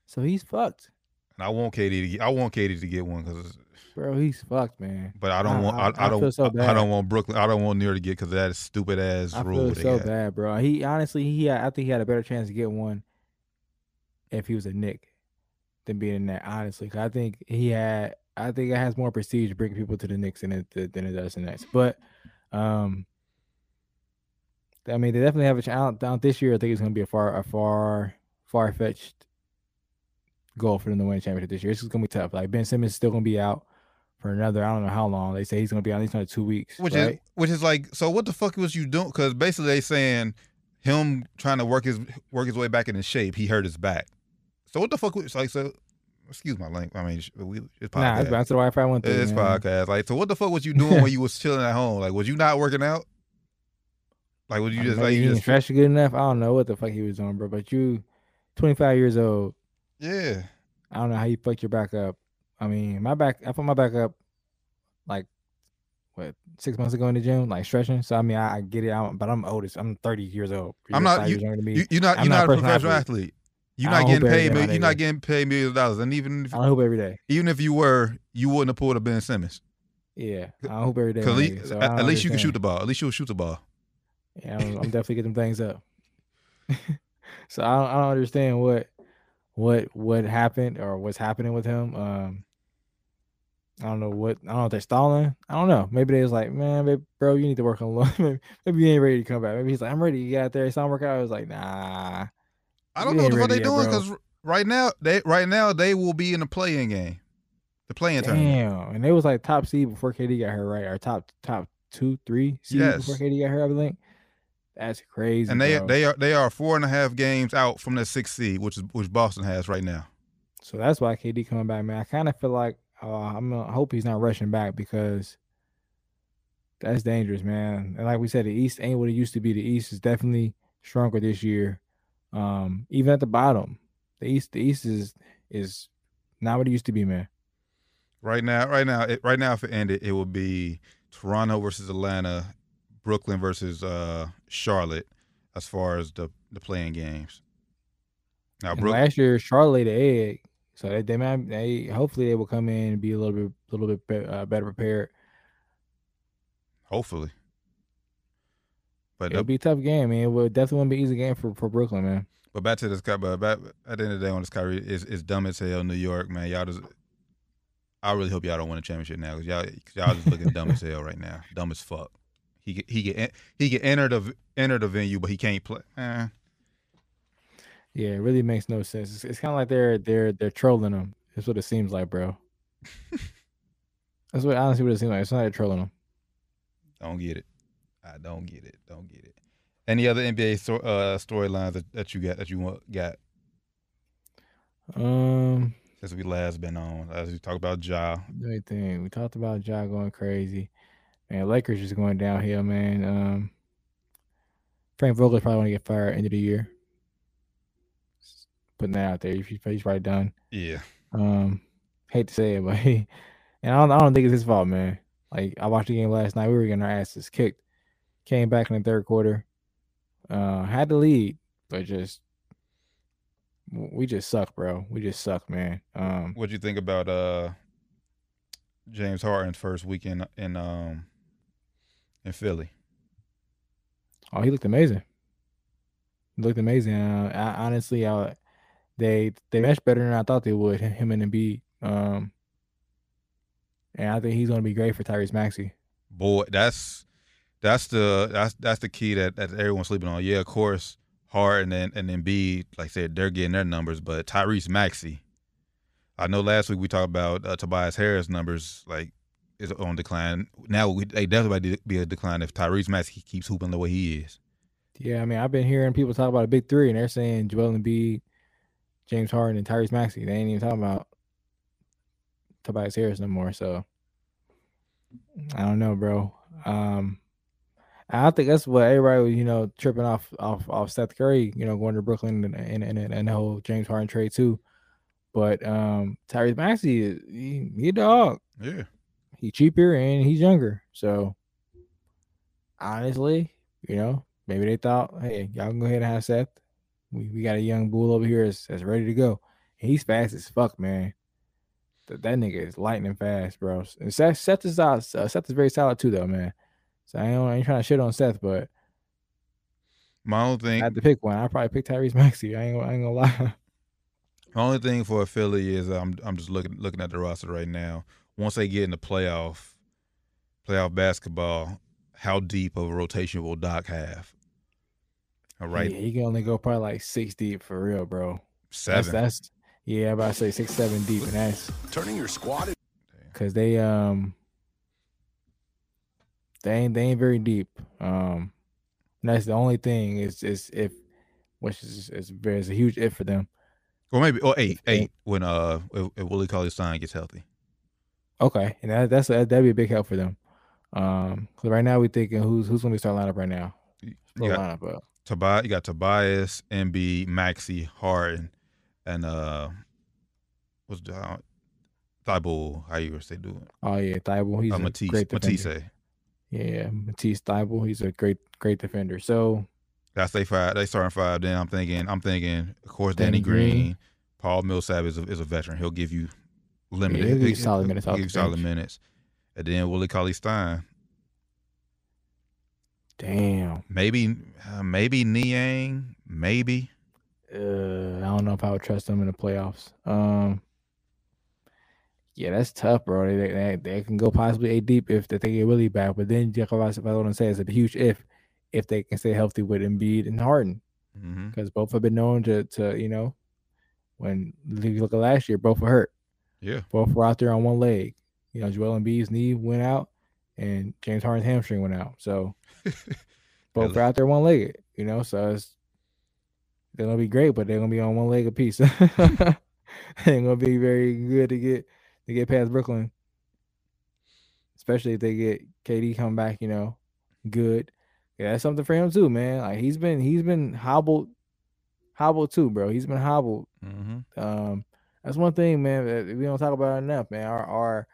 So he's fucked, And I want KD to get, I want KD to get one because, bro. He's fucked, man. but I don't I- want I, I- I, I don't so I, I don't want Brooklyn. I don't want New York to get because of that stupid ass I rule feel so bad, bro. He honestly, he I think he had a better chance to get one if he was a Knick than being a Net. Honestly, I think he had, I think it has more prestige bringing people to the Knicks than it than it does the Nets. But, um, I mean, they definitely have a chance down this year. I think it's going to be a far, a far, far fetched goal for them to win a championship this year. It's going to be tough. Like Ben Simmons is still going to be out for another, I don't know how long. They say he's going to be out at least another two weeks. Which right? is which is like, so what the fuck was you doing? Because basically they saying him trying to work his work his way back into shape, he hurt his back. So what the fuck was like? So excuse my language. I mean, we it's Nah, podcast. that's, that's the Wi-Fi went through. it's man. podcast. Like, so what the fuck was you doing when you was chilling at home? Like, was you not working out? Like, was you just Maybe like he you just stretch good enough. I don't know what the fuck he was doing, bro. But you, 25 years old. yeah? I don't know how you fucked your back up. I mean, my back. I put my back up like what six months ago in the gym, like stretching. So I mean, I, I get it. I'm, but I'm oldest. I'm 30 years old. I'm You're not- five years younger. You, you're not I'm you're not not, a a professional athlete. athlete. You're not getting paid. day, mil- my You're not getting paid millions of dollars. And even if, I don't every day. even if you were, you wouldn't have pulled a Ben Simmons. Yeah, I don't every day. At, so at least you can shoot the ball. At least you'll shoot the ball. Yeah, I'm, I'm definitely getting things up. so I don't, I don't understand what what what happened or what's happening with him. Um, I don't know what I don't know if they're stalling. I don't know. Maybe they was like, man, babe, bro, you need to work on low. maybe, maybe you ain't ready to come back. Maybe he's like, I'm ready. You got out there, it's not work out. I was like, nah. I don't know what the fuck they yet, doing because right now they right now they will be in the playing game, the playing tournament. Damn. And they was like top seed before KD got hurt, right? Or top top two, three seed before KD got hurt, I think. That's crazy. And they bro. they are they are four and a half games out from the sixth seed, which is which Boston has right now. So that's why KD coming back, man. I kind of feel like uh, I'm. Gonna, I hope he's not rushing back because that's dangerous, man. And like we said, the East ain't what it used to be. The East is definitely stronger this year. Um, even at the bottom, the East, the East is is not what it used to be, man. Right now, right now, it, right now, if it ended, it would be Toronto versus Atlanta, Brooklyn versus uh, Charlotte, as far as the the playing games. Now, Brook, last year, Charlotte egg, so they they might they hopefully they will come in and be a little bit a little bit be- uh, better prepared. hopefully, but It'll be a tough game, man. It will definitely won't be an easy game for, for Brooklyn, man. but back to this guy. But back at the end of the day, on this Kyrie, it's, is dumb as hell. New York, man, y'all just. I really hope y'all don't win a championship now, cause y'all, cause y'all just looking dumb as hell right now. Dumb as fuck. He get he get he get enter the enter the venue, but he can't play. Eh. Yeah, it really makes no sense. It's, it's kind of like they're they're they're trolling them. That's what it seems like, bro. That's what honestly what it seems like. It's not like trolling them. Don't get it. I don't get it. Don't get it. Any other NBA sto- uh, storylines that, that you got that you want, got Um, since we last been on? As we talked about Ja. me think. We talked about Ja going crazy. Man, Lakers just going downhill, man. Um, Frank Vogel's probably gonna get fired end of the year. Just Putting that out there, he's, he's probably done. Yeah. Um, hate to say it, but he, and I don't, I don't think it's his fault, man. Like I watched the game last night, we were getting our asses kicked. Came back in the third quarter, uh, had the lead, but just we just suck, bro. We just suck, man. Um, What'd you think about uh James Harden's first weekend in um in Philly? oh, he looked amazing. He looked amazing. Uh, I, honestly, I, they they meshed better than I thought they would. Him and Embiid. Um, and I think he's going to be great for Tyrese Maxey. Boy, that's that's the that's that's the key that, that everyone's sleeping on. Yeah, of course, Harden and and Embiid, like I said, they're getting their numbers, but Tyrese Maxey. I know last week we talked about uh, Tobias Harris numbers, like is on decline. Now we they definitely be a decline if Tyrese Maxey keeps hooping the way he is. Yeah, I mean, I've been hearing people talk about a big three, and they're saying Joel Embiid, James Harden, and Tyrese Maxey. They ain't even talking about Tobias Harris no more. So I don't know, bro. Um, I think that's what everybody was, you know, tripping off off off Seth Curry, you know, going to Brooklyn and and and, and the whole James Harden trade too. But um, Tyrese Maxey, he, he a dog. Yeah. He cheaper and he's younger. So honestly, you know, maybe they thought, hey, y'all can go ahead and have Seth. We, we got a young bull over here that's, that's ready to go. And he's fast as fuck, man. That, that nigga is lightning fast, bro. And Seth, Seth is out. Uh, Seth is very solid too, though, man. So I ain't, I ain't trying to shit on Seth, but My only thing I had to pick one. I probably pick Tyrese Maxey. I ain't, gonna- I ain't gonna lie. The only thing for Philly is I'm I'm just looking looking at the roster right now. Once they get in the playoff playoff basketball, how deep of a rotation will Doc have? All right, Yeah, he can only go probably like six deep for real, bro. That's seven. that's yeah, I'm about to say six, seven deep, and that's Turning your squad because they um they ain't they ain't very deep. Um, that's the only thing is is if which is is very is a huge if for them. or maybe or eight, eight when uh if, if Willie Cauley Stein gets healthy. Okay, and that, that's that'd be a big help for them. Um, 'cause right now we're thinking who's who's gonna be starting lineup right now? You got lineup up. Tobias, you got Tobias, Embiid, Maxey, Harden, and uh, what's the uh, Thybulle? How you say do it? Oh yeah, Thybulle. He's Uh, a Matisse, great defender. Matisse. Yeah, Matisse Thybulle. He's a great great defender. So That's they five. They starting five. Then I'm thinking. I'm thinking. Of course, Danny Danny, Green. Green. Paul Millsap is a, is a veteran. He'll give you limited. he'll give you he'll- solid he'll minutes off give you solid minutes. And then Willie Cauley Stein. damn. Maybe, uh, maybe Niang. Maybe. Uh, I don't know if I would trust him in the playoffs. Um, yeah, that's tough, bro. They they, they can go possibly eight deep if they get really bad. but then Jacob, I want to say it's a huge if if they can stay healthy with Embiid and Harden mm-hmm. because both have been known to to you know when you look at last year, both were hurt. Yeah. Both were out there on one leg. You know, Joel Embiid's knee went out, and James Harden's hamstring went out. So both are out there one legged. You know, so it's they're gonna be great, but they're gonna be on one leg apiece. they're gonna be very good to get to get past Brooklyn, especially if they get KD come back. You know, good. Yeah, that's something for him too, man. Like he's been he's been hobbled, hobbled too, bro. He's been hobbled hmm um, that's one thing, man. That we don't talk about enough, man. Our our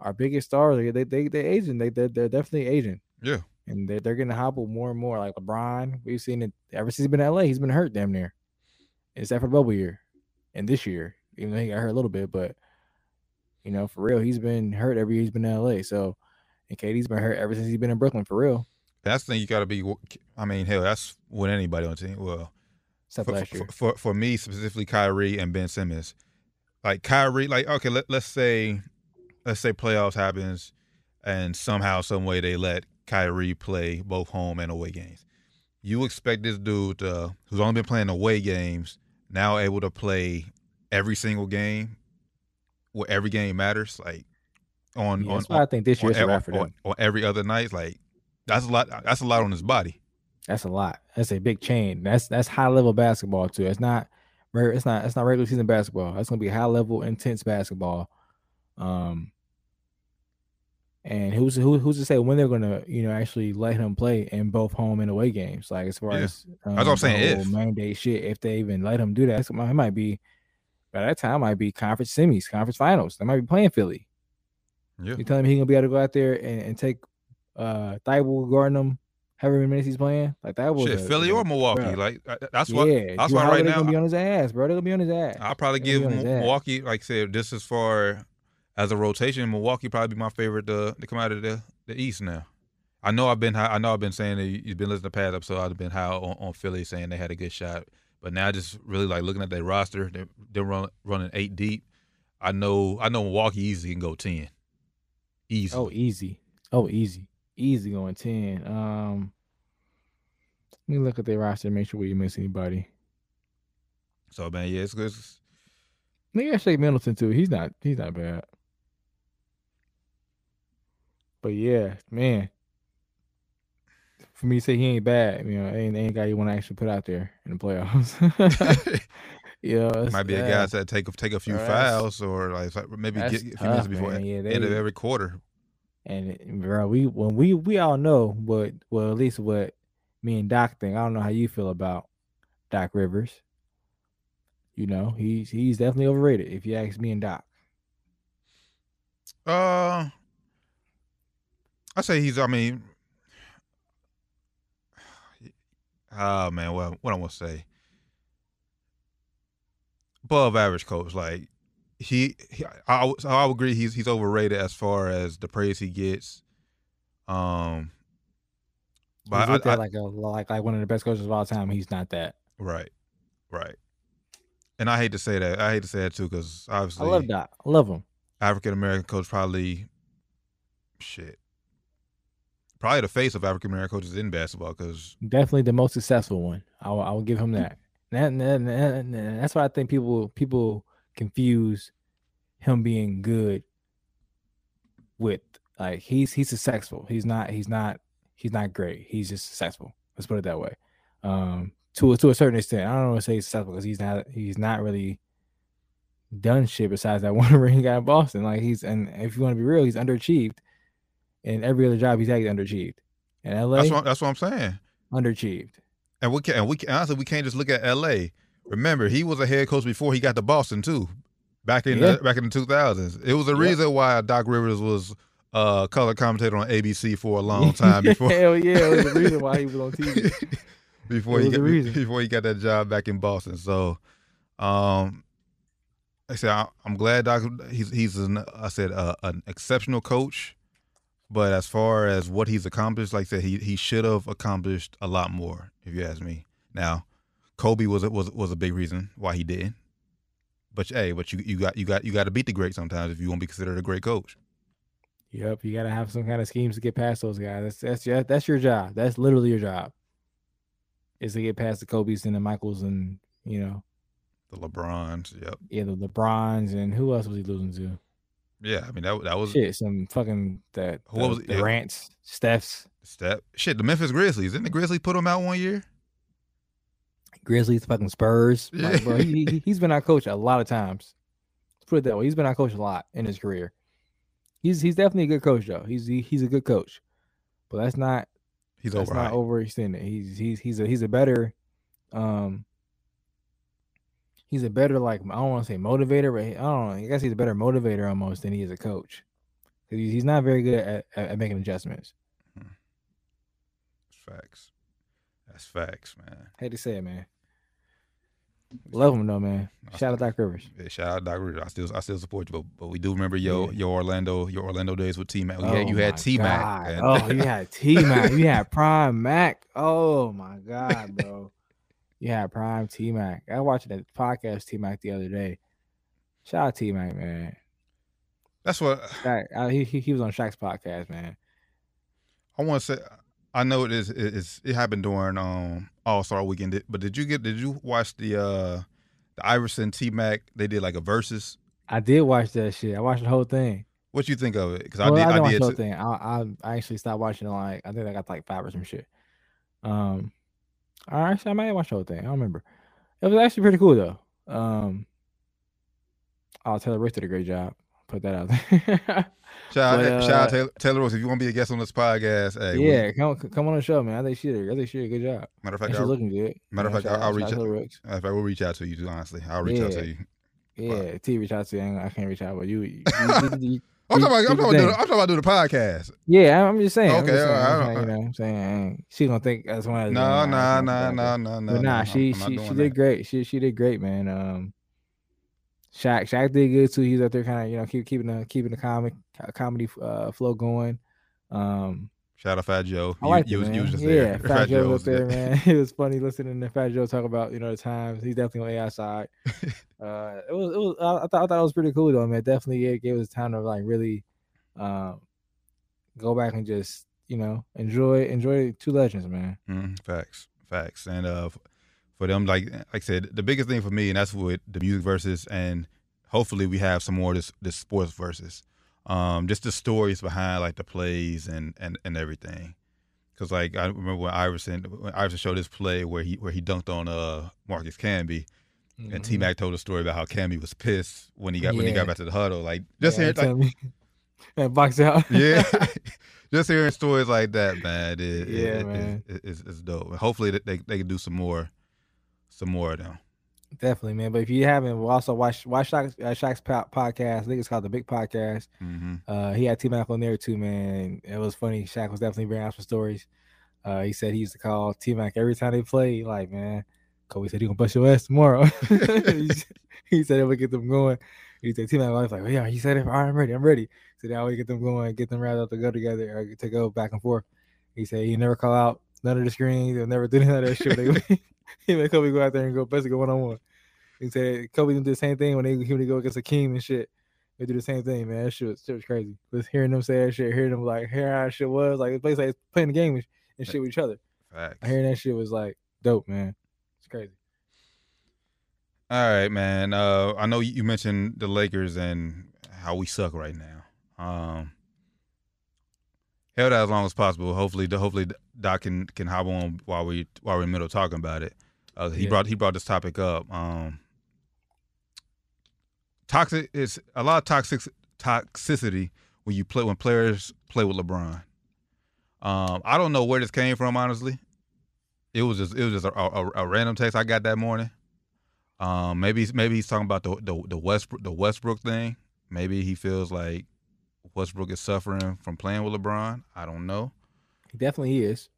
our biggest stars, they they they they're aging. They they're, they're definitely aging, Yeah. and they're they're getting hobbled more and more. Like LeBron, we've seen it ever since he's been in LA. He's been hurt damn near, except for the bubble year, and this year, even though he got hurt a little bit, but you know, for real, he's been hurt every year he's been in LA. So, and KD's been hurt ever since he's been in Brooklyn, for real. That's the thing you got to be. I mean, hell, that's with anybody on the team. Well, for, for, for for me specifically Kyrie and Ben Simmons. Like Kyrie, like okay, let, let's say let's say playoffs happens and somehow, some way they let Kyrie play both home and away games. You expect this dude uh, who's only been playing away games now able to play every single game? Where every game matters, like on Yeah, on, that's why I think this year on, a on, wrap for them. on- on every other night, like that's a lot. That's a lot on his body. That's a lot. That's a big chain. That's that's high level basketball too. It's not it's not it's not regular season basketball. That's gonna be high level, intense basketball. Um and who's who, who's to say when they're gonna you know actually let him play in both home and away games? Like as far Yeah. as um, what I'm saying, whole if. mandate shit, if they even let him do that, it might be by that time might be conference semis, conference finals. They might be playing Philly. Yeah, You telling me he gonna be able to go out there and, and take uh Thybulle guarding him however many minutes he's playing? Like that was shit, a- Philly or Milwaukee, bruh. like uh, that's why. yeah, that's why right now gonna be on his ass, bro. They're gonna be on his ass. I'll probably They're give gonna be on his ass. Milwaukee, like I said, just as far as a rotation, Milwaukee probably be my favorite to, to come out of the, the East now. I know I've been high, I know I've been saying that you've been listening to past episode. I've been high on, on Philly saying they had a good shot, but now just really like looking at their roster, they're, they're run, running eight deep. I know I know Milwaukee easy can go ten, easy. Oh, easy. Oh, easy. Easy going 10. Um let me look at their roster and make sure we didn't miss anybody. so man, yeah, it's good. Maybe I Shake Middleton too. He's not he's not bad. But yeah, man. For me to say he ain't bad, you know, ain't ain't guy you want to actually put out there in the playoffs. yeah, it's- might be a guy that take a, take a few that's- fouls or like maybe that's get, a few minutes before man. Yeah, end of every quarter. And bro, we when we we all know what well at least what me and Doc think. I don't know how you feel about Doc Rivers. You know, he's he's definitely overrated if you ask me and Doc. Uh, I say he's. I mean, oh man, well, what I want to say, above average coach. Like he, he I, I, I agree. He's he's overrated as far as the praise he gets. Um, He's but I, I- like a like like one of the best coaches of all time. He's not that. right, right. And I hate to say that. I hate to say that too, because obviously I love that. I love him. African American coach probably shit. Probably the face of African American coaches in basketball because Definitely the most successful one. I will, I will give him that. That, that- that- that- That's why I think people people confuse him being good with like he's he's successful. He's not he's not he's not great. He's just successful. Let's put it that way. Um, to to a certain extent, I don't want to say he's successful because he's not he's not really done shit besides that one ring got in Boston. Like he's and if you want to be real, he's underachieved. In every other job he's had, underachieved. In LA, that's what that's what I'm saying. underachieved. And we can and we can, honestly we can't just look at L.A. Remember, he was a head coach before he got to Boston too. Back in Yeah. the, back in the 2000s, it was the Yep. reason why Doc Rivers was uh color commentator on ABC for a long time before Hell yeah, it was the reason why he was on TV. before he got before he got that job back in Boston. So, um, I said I, I'm glad Doc. He's he's an I said uh, an exceptional coach, but as far as what he's accomplished, like I said, he he should have accomplished a lot more. If you ask me, now Kobe was was was a big reason why he didn't. But hey, but you you got you got you got to beat the great sometimes if you want to be considered a great coach. Yep, you gotta have some kind of schemes to get past those guys. That's that's your, that's your job. That's literally your job. Is to get past the Kobe's and the Michaels and you know, The LeBrons, yep, yeah, the LeBrons and who else was he losing to? Yeah. I mean that that was Shit, some fucking that What the, was it? the Yeah. Rants, Steph's, step shit. The Memphis Grizzlies didn't the Grizzlies put him out one year? Grizzlies, fucking Spurs. Like, bro, he, he's been our coach a lot of times. Let's put it that way. He's been our coach a lot in his career. He's he's definitely a good coach though. He's he, he's a good coach, but that's not He's that's not overhyped. overextended. He's he's he's a he's a better um he's a better like I don't want to say motivator, but he- I don't know. I guess he's a better motivator almost than he is a coach. He's, he's not very good at, at, making adjustments. Hmm. Facts. That's facts, man. Hate to say it, man. Love him though, man. Shout out still- Doc Rivers. Yeah, shout out Doc Rivers. I still I still support you, but, but we do remember your Yeah. your Orlando your Orlando days with T Mac. You Oh had you had T Mac. Oh, you had T Mac. You had Prime Mac. Oh my God, bro. You had Prime T Mac. I watched that podcast T Mac the other day. Shout out T Mac, man. That's what Shaq, uh, he, he was on Shaq's podcast, man. I want to say. I know it is it, is it happened during um All Star Weekend, but did you get did you watch the uh the Iverson T Mac? They did like a versus. I did watch that shit. I watched the whole thing. What you think of it? Because Well, I did. I, watch did. the whole thing. I, I I actually stopped watching it like I think I got like five or some shit. Um, I actually I might have watched the whole thing. I don't remember. It was actually pretty cool though. Um, oh Taylor Rooks did a great job. Put that out there. Shout, But, out, shout uh, out Taylor, Taylor Rooks. If you want to be a guest on this podcast, hey, we- yeah, come come on the show, man. I think she did. I think she did a good job. matter of fact, she's looking good. matter of fact, I'll- I'll reach out matter of fact, we'll reach out to you. Honestly, I'll reach out to you. Yeah, T reach out to you. I, can't reach out, but you, you- you- I'm talking about. I'm talking doing. I'm talking about doing the podcast. yeah, I'm just saying. I'm Okay, just saying, I'm right, saying, all you know, I'm saying she gonna think that's one. of No, no, no, no, no, no. But nah, no, she I'm she she that. did great. She she did great, man. Um, Shaq Shaq did good too. He's out there kind of you know keep keeping the keeping the comic comedy uh, flow going. Um, Shout out Fat Joe. I like you, was, you was just yeah, there. Fat Joe was was up there, man. it was funny listening to Fat Joe talk about you know the times. He's definitely on AI side. uh, it was it was I, I thought I thought it was pretty cool though, man. Definitely it gave us time to like really, um, go back and just you know enjoy enjoy two legends, man. Mm, facts, facts, and uh, for them, like like I said, the biggest thing for me, and that's with the music verses, and hopefully we have some more of this this sports verses, um, just the stories behind like the plays and and and everything. Cause like I remember when Iverson when Iverson showed this play where he where he dunked on uh Marcus Camby, and T Mac told a story about how Camby was pissed when he got when he got Mm-hmm. Back to the huddle, like just yeah, hearing like and box out. yeah, just hearing stories like that, man. It, it- Yeah, it- man. it- it's, it's dope. Hopefully, they they can do some more, some more of them. Definitely, man. But if you haven't, we'll also watch watch Shaq's, uh, Shaq's podcast. I think it's called the Big Podcast. hmm Uh, he had T Mac on there too, man. It was funny. Shaq was definitely bringing out some stories. Uh, he said he used to call T Mac every time they played. Like, man, Kobe said he gonna bust your ass tomorrow. he, said it would get them going. He said T Mac was like, well, yeah, he said it. All right, I'm ready. I'm ready. So that way get them going, get them rather to go together or to go back and forth. He said he never call out none of the screens. He'll never do none of that shit. He made Kobe go out there and go basically one on one. He said Kobe did the same thing when they when they go against Hakeem and shit. They do the same thing, man. That shit was, shit was crazy. Just hearing them say that shit, hearing them like hearing how shit was, like it's basically like playing the game and, and shit with each other. Facts. Hearing that shit was like dope, man. It's crazy. All right, man. Uh, I know you you mentioned the Lakers and how we suck right now. Um, held out as long as possible. Hopefully, hopefully Doc can can hop on while we while we're in middle talking about it. Uh, he Yeah. brought he brought this topic up. Um, toxic is a lot of toxic toxicity when you play when players play with LeBron. Um, I don't know where this came from, honestly. It was just it was just a, a, a random text I got that morning. Um, maybe he's- maybe he's talking about the the the Westbrook the Westbrook thing. Maybe he feels like Westbrook is suffering from playing with LeBron. I don't know. He definitely is.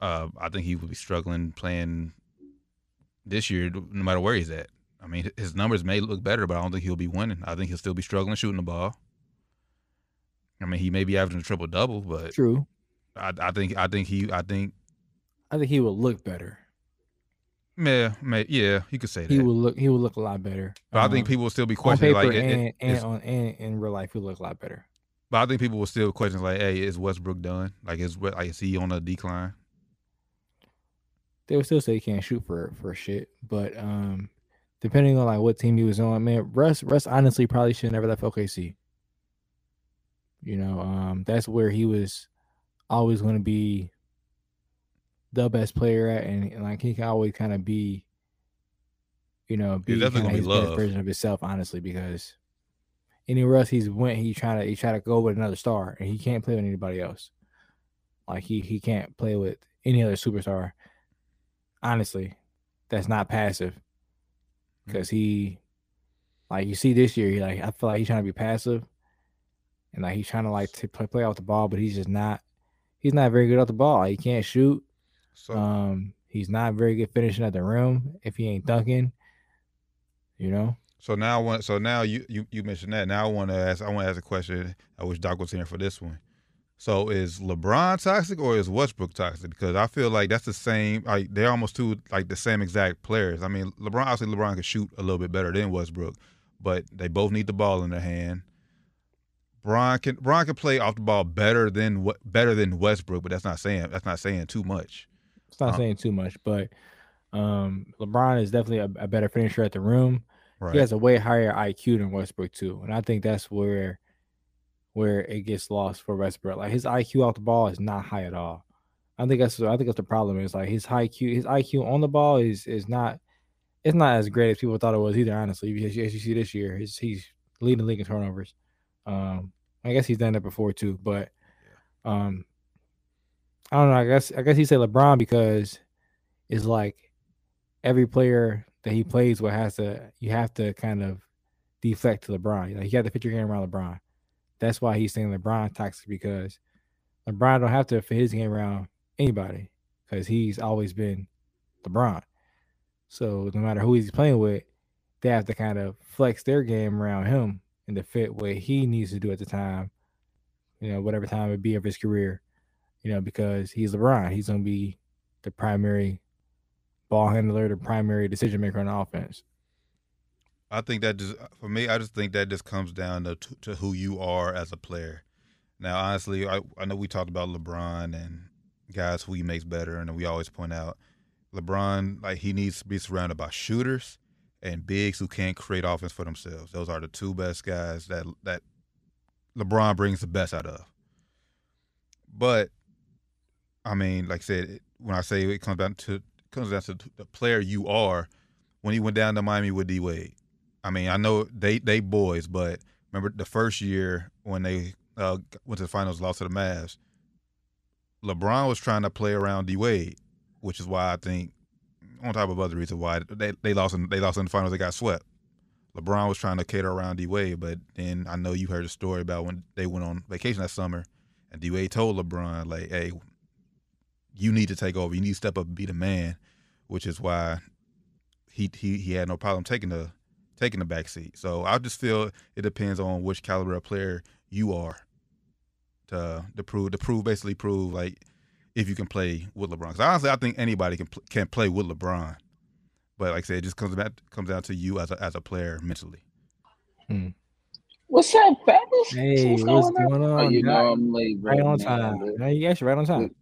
Uh, I think he will be struggling playing this year, no matter where he's at. I mean, his numbers may look better, but I don't think he'll be winning. I think he'll still be struggling shooting the ball. I mean, he may be averaging a triple double, but True. I, I think I think he I think I think he will look better. Yeah, may, yeah, you could say that. He will look. He will look a lot better. but I think Um, people will still be on questioning paper like, it- it- and and on and in real life, he'll look a lot better. But I think people will still question like, "Hey, is Westbrook done? Like, is what like is he on a decline?" They would still say he can't shoot for for shit, but um, depending on like what team he was on, man, Russ Russ honestly probably should never left OKC. You know, um, that's where he was always going to be the best player at, and, and, like he can always kind of be, you know, be He's definitely kinda gonna be best version of himself, honestly, because anywhere else he's went, he trying to he try to go with another star, and he can't play with anybody else. Like he he can't play with any other superstar. Honestly, that's not passive. Hmm. Because he, like you see this year, he like I feel like he's trying to be passive, and like he's trying to like to play, play off the ball, but he's just not. He's not very good off the ball. He can't shoot. So Um, he's not very good finishing at the rim if he ain't dunking. You know, so now want so now you you you mentioned that. Now I want to ask I want to ask a question. I wish Doc was here for this one. So is LeBron toxic or is Westbrook toxic? Because I feel like that's the same. Like they're almost two like the same exact players. I mean, LeBron obviously LeBron can shoot a little bit better than Westbrook, but they both need the ball in their hand. Bron can Bron can play off the ball better than what better than Westbrook, but that's not saying that's not saying too much. It's not Uh, saying too much, but um, LeBron is definitely a, a better finisher at the rim. Right. he has a way higher IQ than Westbrook too, and I think that's where where it gets lost for Westbrook. Like his IQ off the ball is not high at all. I think that's I think that's the problem. Is like his high IQ his IQ on the ball is is not it's not as great as people thought it was either. Honestly, because as you see this year, he's he's leading the league in turnovers. Um, I guess he's done that before too, but um, I don't know. I guess I guess he said LeBron because it's like every player that he plays with has to you have to kind of deflect to LeBron. Like you have to fit your game around LeBron. That's why he's saying LeBron toxic because LeBron don't have to fit his game around anybody because he's always been LeBron. So no matter who he's playing with, they have to kind of flex their game around him and to fit what he needs to do at the time, you know, whatever time it be of his career, you know, because he's LeBron. He's gonna be the primary ball handler, the primary decision maker on offense. I think that just for me, I just think that just comes down to to who you are as a player. Now, honestly, I, I know we talked about LeBron and guys who he makes better, and we always point out LeBron like he needs to be surrounded by shooters and bigs who can't create offense for themselves. Those are the two best guys that that LeBron brings the best out of. But I mean, like I said, when I say it comes down to comes down to the player you are, when he went down to Miami with D Wade. I mean, I know they they boys, but remember the first year when they uh, went to the finals, lost to the Mavs. LeBron was trying to play around D Wade, which is why I think, on top of other reasons why they they lost in they lost in the finals, they got swept. LeBron was trying to cater around D Wade, but then I know you heard a story about when they went on vacation that summer, and D Wade told LeBron like, "Hey, you need to take over. You need to step up and be the man," which is why he he he had no problem taking the taking the back seat. So I just feel it depends on which caliber of player you are to to prove to prove basically prove like if you can play with LeBron. Because honestly, I think anybody can can play with LeBron, but like I said, it just comes back comes down to you as a as a player mentally. Hmm. What's up, fellas? Hey, what's, what's going on? going Oh, you Doc? know I'm late, Right on now, time. but No, you actually right on time.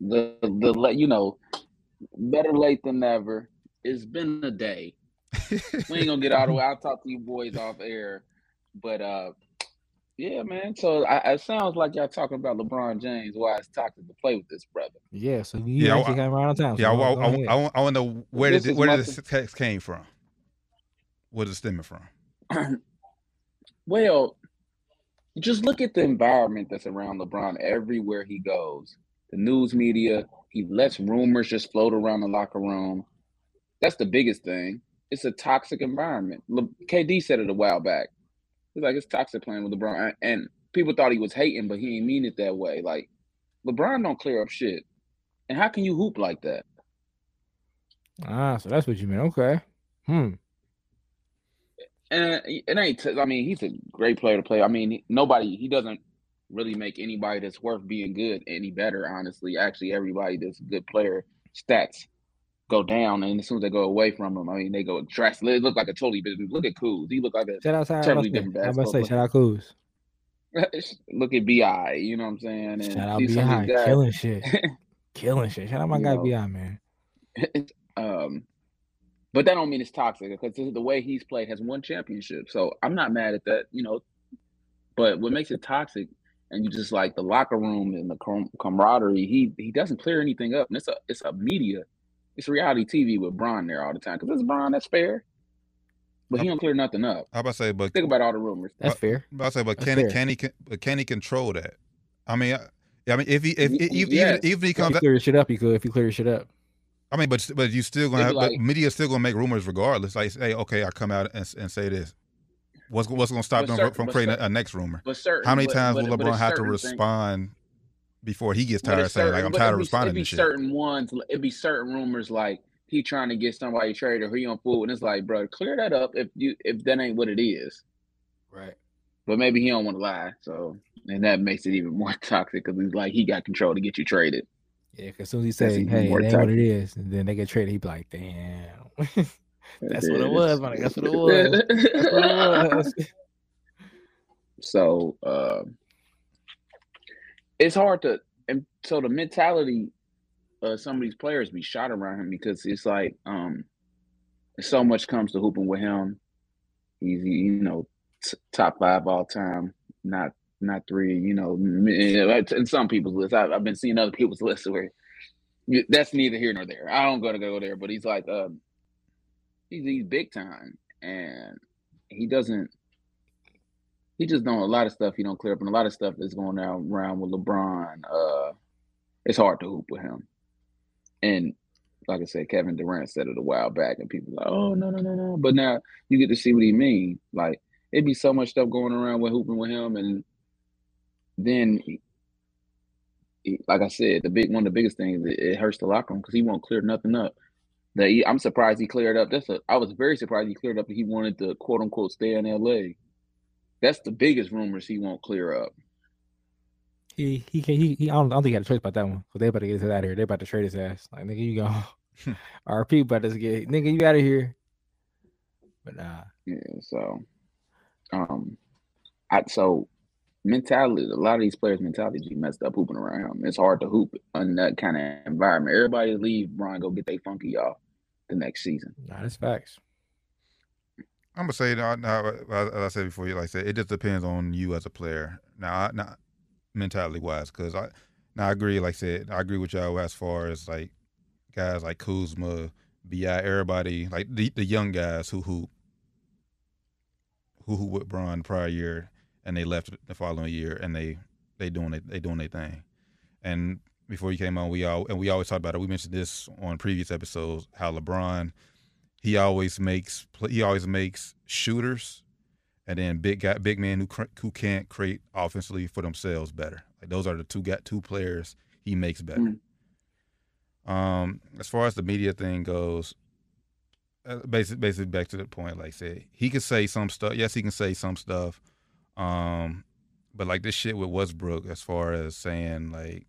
The the le- you know, better late than never. It's been a day. We ain't gonna get all the way. I'll talk to you boys off air, but uh, yeah, man. So I, it sounds like y'all talking about LeBron James. Why it's toxic to play with this brother. Yeah, so you Yeah, I- came right on time. So yeah, I, go- I, I. I, want- I want to know where This did it, is where did this text came from? Where did it stemming from? Well, just look at the environment that's around LeBron everywhere he goes. The news media, he lets rumors just float around the locker room. That's the biggest thing. It's a toxic environment. Le- KD said it a while back. He's like, it's toxic playing with LeBron. And people thought he was hating, but he didn't mean it that way. Like, LeBron don't clear up shit. And how can you hoop like that? Ah, so that's what you mean. Okay. Hmm. And it ain't. T- I mean, he's a great player to play. I mean, nobody. He doesn't really make anybody that's worth being good any better. Honestly, actually, everybody that's a good player stats go down, and as soon as they go away from him, I mean, they go drastically. It look like a totally different. Look at Kuz. He look like a. Shout out, shout out, Totally I different am about to say, shout out, Kuz. look at Bi. You know what I'm saying? And Shout out, Bi, killing shit, killing shit. Shout out my You guy, know. Bi, man. um, but that don't mean it's toxic because the way he's played has won championship. So I'm not mad at that, you know. But what makes it toxic, and you just like the locker room and the com- camaraderie, he he doesn't clear anything up, and it's a it's a media, it's reality TV with Bron there all the time because it's Bron. That's fair, but he don't clear nothing up. How about say, but Think about all the rumors. That's fair. I say, but That's can he fair. can he can, but can he control that? I mean, I, I mean, if he if, Y- if even yes. even if he If comes, you clear your shit up, he could. If he clear your shit up, I mean, but but you still gonna have be but media still gonna make rumors regardless. Like, hey, okay, I come out and, and say this. What's what's gonna stop But them certain- from creating a, certain- a next rumor? But certain, How many but- times but- will but LeBron have to certain things- respond before he gets tired of saying like I'm tired of responding It'd be to shit? certain ones. It'd be certain rumors like he trying to get somebody traded or he on fool, and it's like, bro, clear that up if you if that ain't what it is. right? But maybe he don't want to lie, so and that makes it even more toxic because he's like he got control to get you traded. Yeah, because as soon as he says, say, even "Hey, it more ain't what it is," and then they get traded, He'd be like, "Damn, that's what it was, man. That's what it was. That's what it was." so um, it's hard to and so the mentality of some of these players be shot around him because it's like um so much comes to hooping with him. He's you know t- top five all time, not not three. You know, in some people's list, I've, I've been seeing other people's lists where that's neither here nor there. I don't gotta go there, but he's like, um, he's he's big time, and he doesn't. He just don't a lot of stuff he don't clear up, and a lot of stuff that's going around with LeBron. Uh, it's hard to hoop with him, and like I said, Kevin Durant said it a while back, and people like, oh no no no no. But now you get to see what he mean. Like it'd be so much stuff going around with hooping with him, and then, he, he, like I said, the big one of the biggest things it, it hurts the locker room because he won't clear nothing up. That he, I'm surprised he cleared up. That's a, I was very surprised he cleared up that he wanted to quote unquote stay in L.A. That's the biggest rumors he won't clear up. He he can he, he I, don't, I don't think he had a choice about that one. But they about to get his out of here. They about to trade his ass. Like nigga, you go. RP about to get nigga, you out of here. But nah. Yeah, so um I so mentality a lot of these players' mentality messed up hooping around. It's hard to hoop in that kind of environment. Everybody leave Brian go get they funky y'all the next season. Nah, that's facts. I'm gonna say now, now as I said before, like I said, it just depends on you as a player. Now, now mentality wise, because I now I agree. Like I said, I agree with y'all as far as like guys like Kuzma, Bi, everybody like the the young guys who who who who with Bron prior year and they left the following year and they they doing it they doing their thing. And before you came on, we all and we always talk about it. We mentioned this on previous episodes how LeBron he always makes he always makes shooters and then big guy big man who who can't create offensively for themselves better. Like those are the two got two players he makes better. Mm-hmm. Um, as far as the media thing goes, basically, basically back to the point, like I said, he can say some stuff. Yes, he can say some stuff. Um, but like this shit with Westbrook, as far as saying like,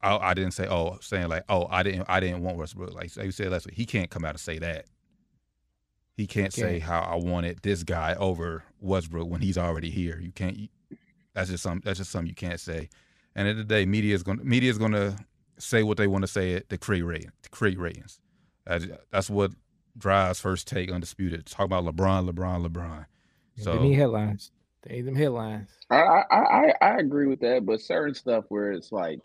I, I didn't say oh, saying like oh, I didn't I didn't want Westbrook. Like you said last week, he can't come out and say that. He can't okay. say how I wanted this guy over Westbrook when he's already here. You can't. You, That's just some. That's just something you can't say. And at the, the day, media is going. Media is going to say what they want to say to create ratings. To create ratings. That's what drives first take undisputed. Talk about LeBron, LeBron, LeBron. So they need headlines. They need them headlines. I, I I I agree with that, but certain stuff where it's like,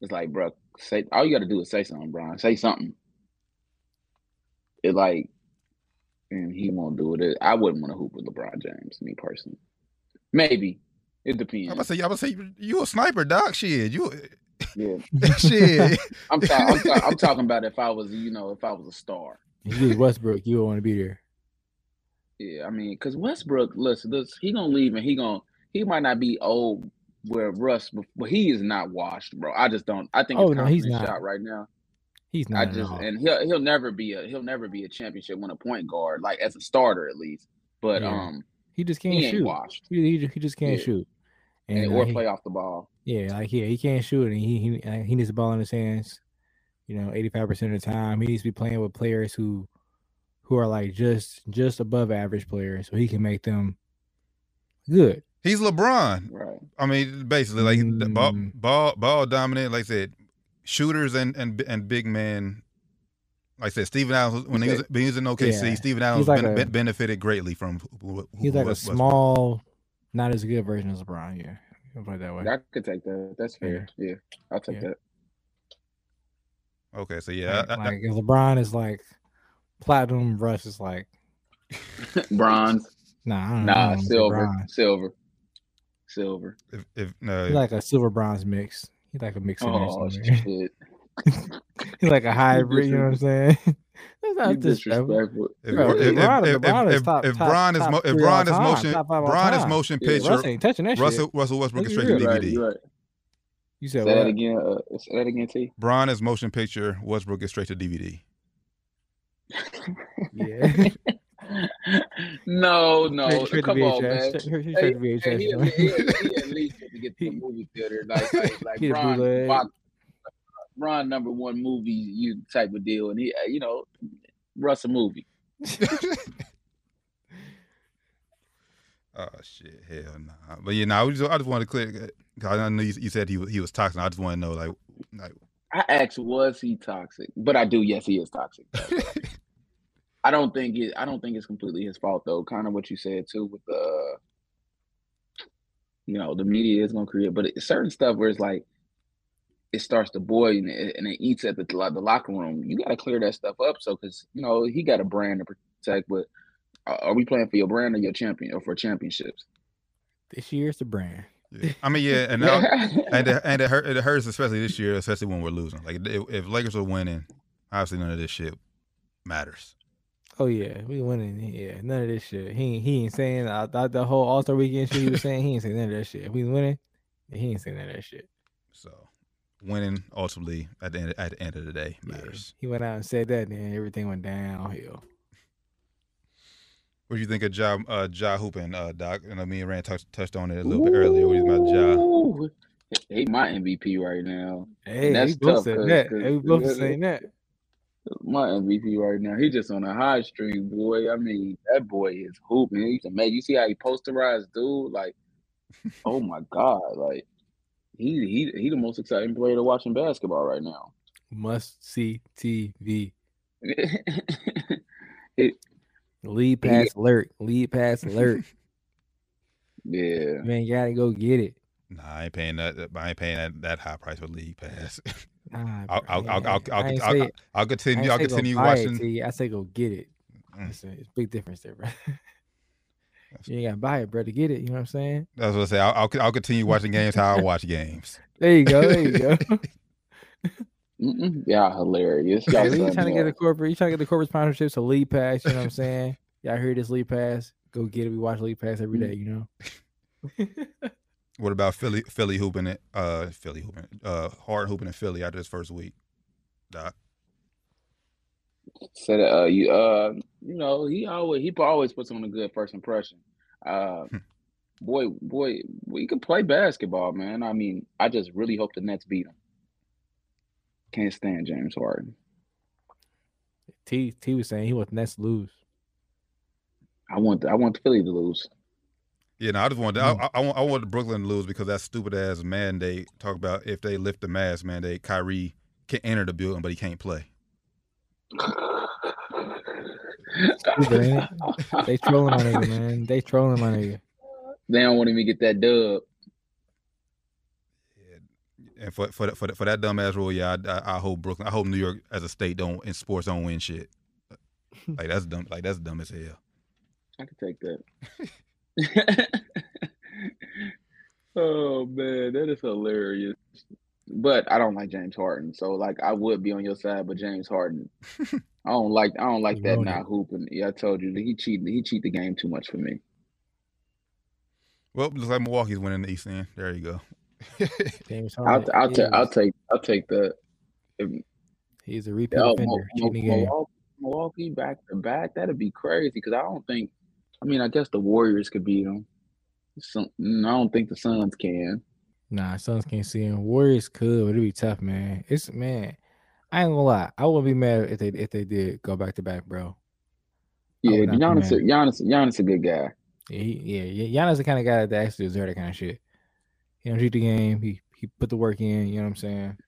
it's like, bro, say all you got to do is say something, Brian. Say something. It like, and he won't do it. I wouldn't want to hoop with LeBron James, me personally. Maybe it depends. I'm gonna say, I'm gonna say, you a sniper, doc. Shit, you yeah. Shit. I'm, ta- I'm, ta- I'm, talking about if I was, you know, if I was a star. If you was Westbrook, you would want to be there. Yeah, I mean, because Westbrook, listen, this, he gonna leave and he gonna he might not be old where Russ, but he is not washed, bro. I just don't. I think oh, no, he's not. shot right now. He's not. I just and he'll he'll never be a he'll never be a championship win a point guard like as a starter at least. But yeah. um, he just can't he shoot. Washed. He, he, he just can't yeah. shoot. And, and or uh, play off the ball. Yeah, like yeah, he can't shoot, and he he uh, he needs the ball in his hands. You know, eighty five percent of the time, he needs to be playing with players who who are like just just above average players, so he can make them good. He's LeBron, right? I mean, basically, like mm. ball, ball ball dominant. Like I said, shooters and and and big man. Like I said, Steven Adams when he was, when he was in OKC, yeah. Steven Adams like ben, a, benefited greatly from. Who, who, he's like a small, not as good version of LeBron. Yeah, I'll put it that way. I could take that. That's fair. Yeah, yeah I'll take yeah. that. Okay, so yeah, like, I, I, like LeBron is like platinum, Russ is like bronze. Nah, nah, know, silver, silver, silver. If, if no, like a silver bronze mix. He like a mix. Oh shit. He's like a hybrid. You know what I'm saying? That's not disrespectful. If, if, Bron is if Bron is motion Bron is motion picture, Russ ain't touching that Russell, shit. Russell Westbrook is straight to DVD. Right, right. You said say that again. Uh, say that again, T. Bron is motion picture. Westbrook is straight to DVD. yeah. no, no. Come on, man. He, hey, VHS, hey, he, he, he, he at least to get to the movie theater. Like, like, like Ron, Ron, Ron, number one movie, you type of deal. And he, uh, you know, Russ a movie. oh shit, hell! Nah. But yeah, nah, I just, I just wanted to clear. Cause I know you, you said he was he was toxic. I just want to know, like, like I asked, was he toxic? But I do. Yes, he is toxic. I don't think it. I don't think it's completely his fault though. Kind of what you said too with the, you know, the media is gonna create, but it's certain stuff where it's like it starts to boil and it, and it eats at the the locker room. You got to clear that stuff up. So because you know he got a brand to protect, but are we playing for your brand or your champion or for championships? This year's the brand. Yeah. I mean, yeah, and now, and it, and it, hurt, it hurts especially this year, especially when we're losing. Like if, if Lakers are winning, obviously none of this shit matters. Oh yeah, we winning. Yeah, none of this shit. He he ain't saying. I thought the whole All Star Weekend shit he was saying. He ain't saying none of that shit. If we winning, he ain't saying none of that shit. So winning ultimately at the end at the end of the day matters. Yeah, he went out and said that, and everything went downhill. What do you think of Ja uh, Ja hooping, uh, Doc? I know me and Rand touched touched on it a little Ooh, bit earlier. What do you think about Ja? He my MVP right now. Hey, that's we both saying that. Hey, we both saying that. My MVP right now. He just on a high stream, boy. I mean, that boy is hooping. He's amazing. You see how he posterized dude? Like, oh my God. Like, he he he the most exciting player to watch in basketball right now. Must see TV. it, Lead pass yeah. alert. Lead pass alert. yeah. Man, you gotta go get it. Nah, I ain't paying that. I ain't paying that, that high price for league pass. Nah, I'll, I'll, I'll, I'll, I'll, I'll, I'll continue. I'll continue watching. It, I say go get it. Mm. It's, a, it's a big difference there, bro. you ain't gotta buy it, bro, to get it. You know what I'm saying? That's what I say. I'll, I'll, I'll continue watching games how I watch games. There you go. There you go. yeah, hilarious. Yeah, you trying to get the corporate? You trying to get the corporate sponsorships to lead pass? You know what I'm saying? Y'all heard this lead pass? Go get it. We watch lead pass every day. You know. What about Philly? Philly hooping it. Uh, Philly hooping. Uh, hard hooping in Philly after this first week. Doc. Said uh, you uh, you know, he always he always puts on a good first impression. Uh, hmm. boy, boy, we can play basketball, man. I mean, I just really hope the Nets beat him. Can't stand James Harden. T T was saying he wants Nets lose. I want I want Philly to lose. Yeah, no, I just want mm. I, I, want I want Brooklyn to lose because that stupid ass mandate talk about if they lift the mask mandate, Kyrie can enter the building but he can't play. they trolling on you, man. They trolling on you. They don't want him to get that dub. And for for for, for that dumbass rule, yeah, I, I, hope Brooklyn, I hope New York as a state don't in sports don't win shit. Like that's dumb. Like that's dumb as hell. I could take that. oh man, that is hilarious. But I don't like James Harden, so like I would be on your side, but James Harden, I don't like I don't like that not hooping. Yeah, I told you that he cheated. He cheat the game too much for me. Well, looks like Milwaukee's winning the East End. There you go. James Harden. I'll, I'll, ta- I'll take I'll take that. He's a repeat offender. Milwaukee, Milwaukee back to back. That'd be crazy because I don't think I mean, I guess the Warriors could beat them. Mm, Some, I don't think the Suns can. Nah, Suns can't see them. Warriors could, but it'd be tough, man. It's man. I ain't gonna lie. I wouldn't be mad if they if they did go back to back, bro. Yeah, Giannis, Giannis, Giannis, a good guy. Yeah, he, yeah, Giannis the kind of guy that actually deserves that kind of shit. He don't cheat the game. He he put the work in. You know what I'm saying?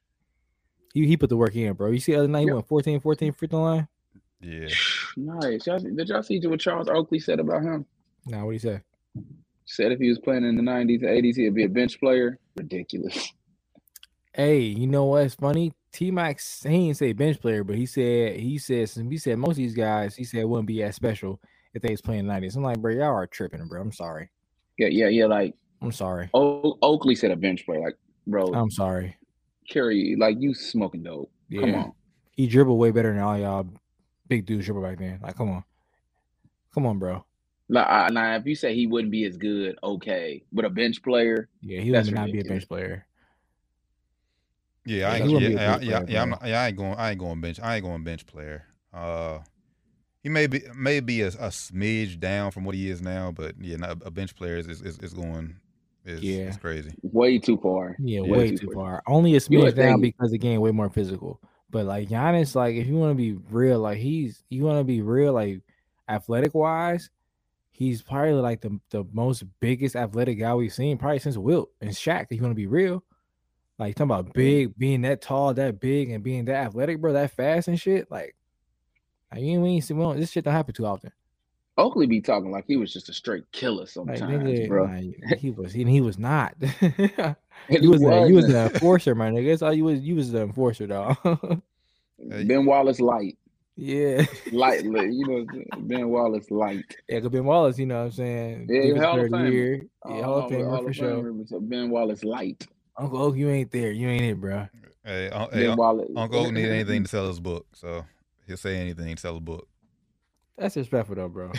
He he put the work in, bro. You see the other night he went 14, 14 free throw line. Yeah. Nice. Y'all, did y'all see what Charles Oakley said about him? Nah, what he say? Said if he was playing in the 90s, 80s, he'd be a bench player. Ridiculous. Hey, you know what's funny? T-Mac, he didn't say bench player, but he said he said he said most of these guys he said wouldn't be as special if they was playing 90s. I'm like, bro, y'all are tripping, bro. I'm sorry. Yeah, yeah, yeah. Like, I'm sorry. O- Oakley said a bench player. Like, bro, I'm sorry. Kerry, like you smoking dope. Yeah. Come on. He dribbled way better than all y'all big dude dribble back then. Like, come on, come on, bro. Now, now, if you say he wouldn't be as good, okay, but a bench player, yeah, he would not be a bench player. Yeah, I ain't, yeah, yeah, yeah, yeah, I'm not, yeah, I ain't going, I ain't going bench, I ain't going bench player. Uh, he may be, maybe a, a smidge down from what he is now, but yeah, not, a bench player is is, is going. Is, yeah, it's crazy. Way too far. Yeah, yeah way, too far. far. Only a smidge down because the game way more physical. But like Giannis, like if you want to be real, like he's you want to be real, like athletic wise, he's probably like the the most biggest athletic guy we've seen probably since Wilt and Shaq. If you want to be real, like talking about big, being that tall, that big, and being that athletic, bro, that fast and shit. Like Like, you ain't see, we don't, this shit don't happen too often. Oakley be talking like he was just a straight killer Like, sometimes, nigga, bro. like, he was, he, he was not. And you was, a, you was wasn't. the enforcer, my nigga. That's all you was. You was the enforcer, dog. Ben Wallace light, yeah, light, you know, Ben Wallace light. yeah. Cause Ben Wallace, you know what I'm saying? Yeah, Defensive Hall of player of Famer. year. Yeah, Hall of Famer for of sure. Famer, Ben Wallace light. Uncle Oak, you ain't there. You ain't it, bro. Hey, hey, Ben Un- Uncle Oak need anything to sell his book, so he'll say anything to sell a book. That's disrespectful, though, bro.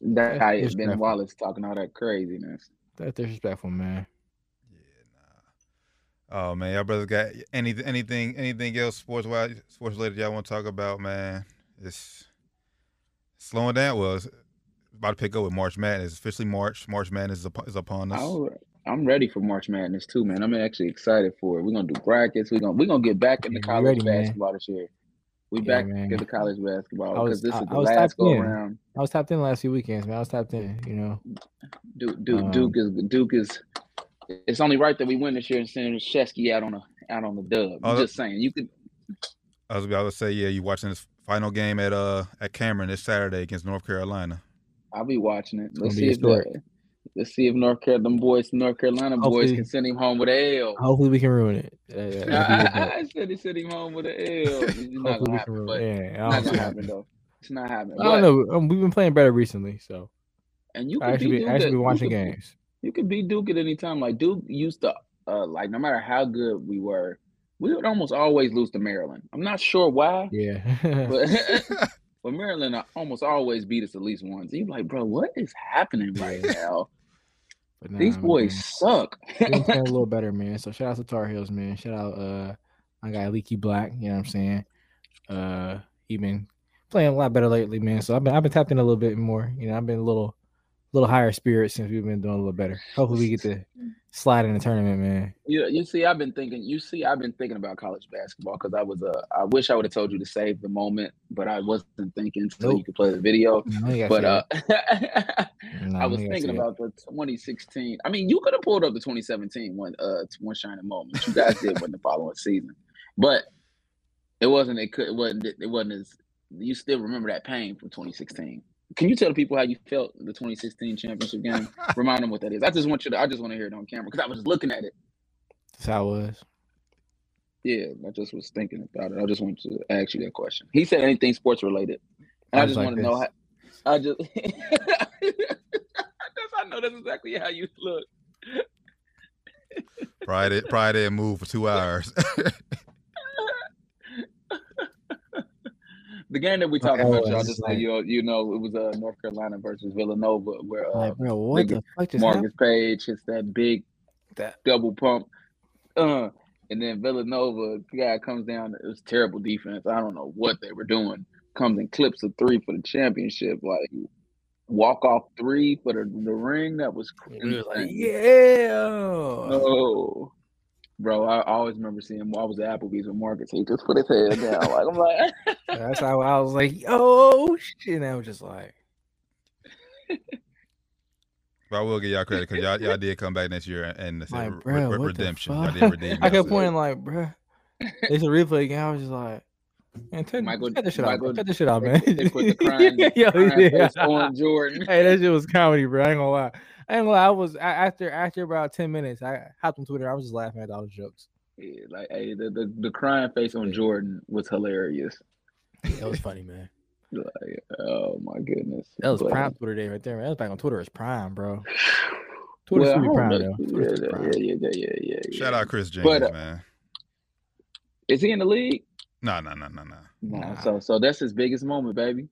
That guy is Ben. Wallace talking all that craziness. That's disrespectful, man. Yeah, nah. Oh man, y'all brothers got anything, anything, anything else sports wise, sports related y'all want to talk about, man? It's slowing down. Well, it's about to pick up with March Madness. It's officially March. March Madness is, up, is upon us. I'll- I'm ready for March Madness too, man. I'm actually excited for it. We're gonna do brackets. We're gonna we're gonna get back into Yeah, college ready, man. basketball this year. We Yeah, back man. into college basketball I was- because this I- is the I was last tapped go in. around. I was tapped in the last few weekends, man. I was tapped in. You know, Duke, Duke, Um, Duke is Duke is. It's only right that we win this year and send Shesky out on a out on the dub. I'm that- just saying, you could. I was about to say, yeah, you watching this final game at uh at Cameron this Saturday against North Carolina. I'll be watching it. Let's see if the, let's see if North Carolina, them boys, North Carolina boys, can send him home with a L. hopefully we can ruin it. That'd be. I said he sent him home with a L. It's not Hopefully gonna we can happen, ruin but it. Yeah, it's don't gonna happen though. It's not happening. I don't know. Um, we've been playing better recently, so And you I could actually be be, I actually at- been you watching could- games. You could beat Duke at any time. Like Duke used to, uh, like no matter how good we were, we would almost always lose to Maryland. I'm not sure why, Yeah, but but Maryland uh, almost always beat us at least once. You like, bro, what is happening right now? nah, These boys man. suck. Playing a little better, man. So shout out to Tar Heels, man. Shout out uh my guy Leaky Black, you know what I'm saying? Uh he been playing a lot better lately, man. So I've been I've been tapped in a little bit more. You know, I've been a little little higher spirit since we've been doing a little better. Hopefully we get to slide in the tournament, man. You, you see, I've been thinking. You see, I've been thinking about college basketball because I was. Uh, I wish I would have told you to save the moment, but I wasn't thinking until you could play the video. No, But uh. No, I was thinking about the 2016. I mean, you could have pulled up the 2017 one. Uh, one shining moment. You guys did win the following season, but it wasn't. It could. It wasn't. It wasn't as. You still remember that pain from 2016. Can you tell the people how you felt the 2016 championship game? Remind them what that is. I just want you to. I just want to hear it on camera because I was just looking at it. That's how it was. Yeah, I just was thinking about it. I just wanted to ask you that question. He said anything sports related, and I, I just like want to know how. I just. I know that's exactly how you look. Friday, Friday, and move for two hours. The game that we talked Okay, about, y'all, it's just so like- you you know, it was uh, North Carolina versus Villanova, where uh, like, bro, what the fuck just happened? Marcus Paige hits that big That double pump, uh, and then Villanova the guy comes down. It was terrible defense. I don't know what they were doing. Comes and clips a three for the championship, like walk off three for the, the ring. That was we was like, insane. yeah. No. Bro, I always remember seeing him. I was at Applebee's with Marcus. He just put his head down. Like I'm like, That's how I was like, oh shit. And I was just like, but I will give y'all credit because y'all, y'all did come back next year and say like, re- bro, re- redemption. The Y'all did redeem. I kept yourself. pointing like, bro. It's a replay game. I was just like, man, turn, Michael- cut this shit out. Michael- man. Cut this shit out, man. put- they put the crime, Yo, crying yeah. on Jordan. Hey, that shit was comedy, bro. I ain't gonna lie. I ain't gonna lie. I was a- after after about ten minutes. I hopped on Twitter. I was just laughing at all the jokes. Yeah, like hey, the, the the crying face on Jordan was hilarious. That was funny, man. Like, oh my goodness. That was But- prime Twitter day right there, man. That was back on Twitter. It's prime, bro. Twitter's Well, I super prime, know. though. Yeah, Twitter's super prime. yeah, yeah, yeah, yeah, yeah, yeah. Shout out Kris Jenkins, But, uh, man. Is he in the league? No, no, no, no, no. No. Nah. So so that's his biggest moment, baby.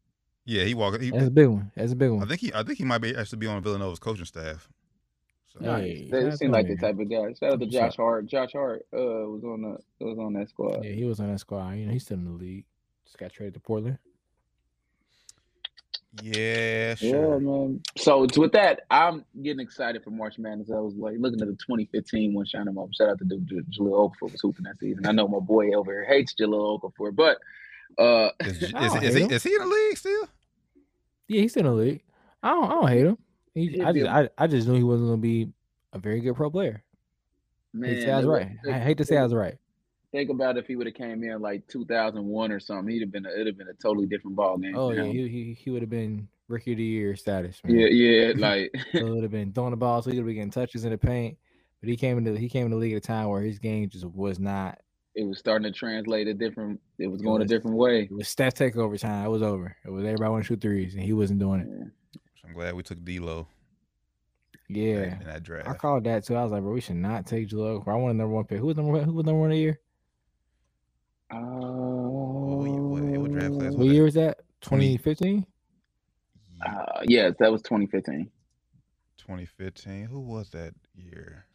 Yeah, he walked. He, That's a big one. That's a big one. I one. think he. I think he might be actually be on Villanova's coaching staff. So, Hey, They shout out seem like the type of guy. Shout out to Josh? Hart. Josh Hart uh was on the was on that squad. Yeah, he was on that squad. You know, he's still in the league. Just got traded to Portland. yeah, Yeah, sure. man. So with that, I'm getting excited for March Madness. I was like looking at the 2015 one shining up. Shout out to Duke J- Jahlil Okafor was hooping that season. I know my boy over here hates Jahlil Okafor, but uh, Is, is, I don't is he is he in the league still? Yeah, he's still in the league. I don't, I don't hate him. He, I just, I, I just knew he wasn't gonna be a very good pro player. man, I was right. I hate to say I was right. think about if he would have came in like 2001 or something, he'd have been a, it'd have been a totally different ball game. Oh yeah, he he, he would have been rookie of the year status. Man. yeah, yeah. Like it would have been throwing the ball, so he would be getting touches in the paint. But he came into he came in the league at a time where his game just was not. It was starting to translate a different. It was It going was- a different way. It was stat takeover time. It was over. It was everybody want to shoot threes, and he wasn't doing it. Yeah. I'm glad we took D'Lo. Yeah, in that draft. I called that too. I was like, bro, we should not take Jahlil. I want a number one pick. Who was number one? Who was number one of the year? what year- what- what draft class Uh, What year was that? 2015. uh, yes, that was 2015. 2015. Who was that year?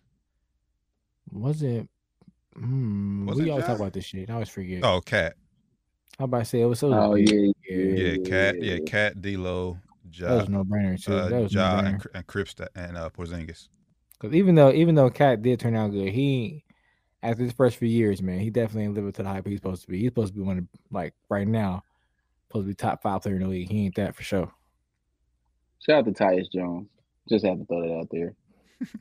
Was it? Hmm, Was we it always talk about this shit. I always forget. Oh, KAT. How about to say it was so? Oh yeah, Yeah, KAT. Yeah, KAT, D'Lo, that Ja, was no brainer too. uh, that was Ja, no and, brainer. Cri- and Cripps and uh, Porzingis. Because even though even though KAT did turn out good, he after his first few years, man, he definitely ain't living to the hype he's supposed to be. He's supposed to be one of like right now, supposed to be top five player in the league. He ain't that for sure. Shout out to Tyus Jones. Just have to throw that out there,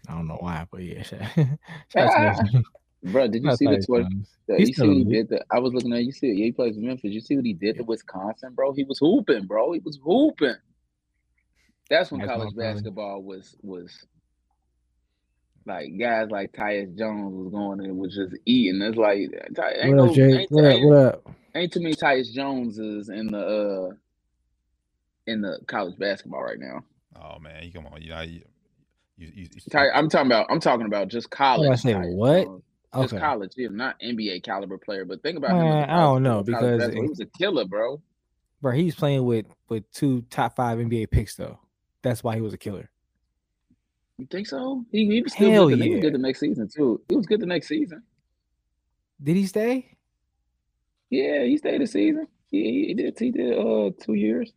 I don't know why, but yeah. Shout, shout out to him. bro. Did you Shout see the Tyus Twitter? Jones. You see what he did? The, I was looking at. You see, yeah, he plays Memphis. You see what he did to Wisconsin, bro? He was hooping, bro. He was hooping. That's when That's college brother. basketball was was like guys like Tyus Jones was going and was just eating. It's like Ty, ain't, What up, Jay? ain't, What up? What up? ain't too many Tyus Joneses in the uh in the college basketball right now. Oh man, you come on, you know, you, you, you, you Ty, I'm talking about. I'm talking about just college. I say, Tyus what? Jones. Just Okay. college, yeah, not NBA caliber player. But think about him. as a Man, I don't know, because it- he was a killer, bro. Bro, he's playing with with two top five NBA picks though. That's why he was a killer. You think so? He, he was still Hell good. The, He was good the next season too. He was good the next season. Did he stay? Yeah, he stayed the season. He, he did. He did uh two years.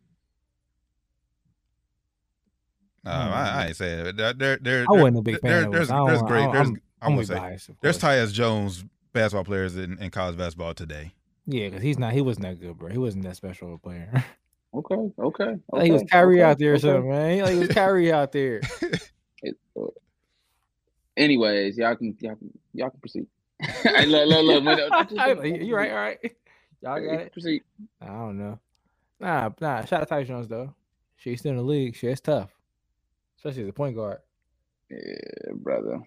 Nah, I, I ain't saying it. There, there, there, I wasn't a big there- fan of There's, him. I there's don't- great. There's, I'm- I'm, I'm gonna gonna say, biased. there's course. Tyus Jones basketball players in, in college basketball today. Yeah, because he's not. He wasn't that good, bro. He wasn't that special of a player. Okay, okay. like he was okay, Kyrie okay, out there or okay. something, man. He- Like he was Kyrie out there. It- uh, anyways, y'all can y'all can y'all can proceed. hey, look, look, look. wait, you you right, all right. Y'all got it. Proceed. I don't know. Nah, nah. Shout out to Tyus Jones though. She's still in the league. Shit, it's tough, especially as a point guard. Yeah, brother.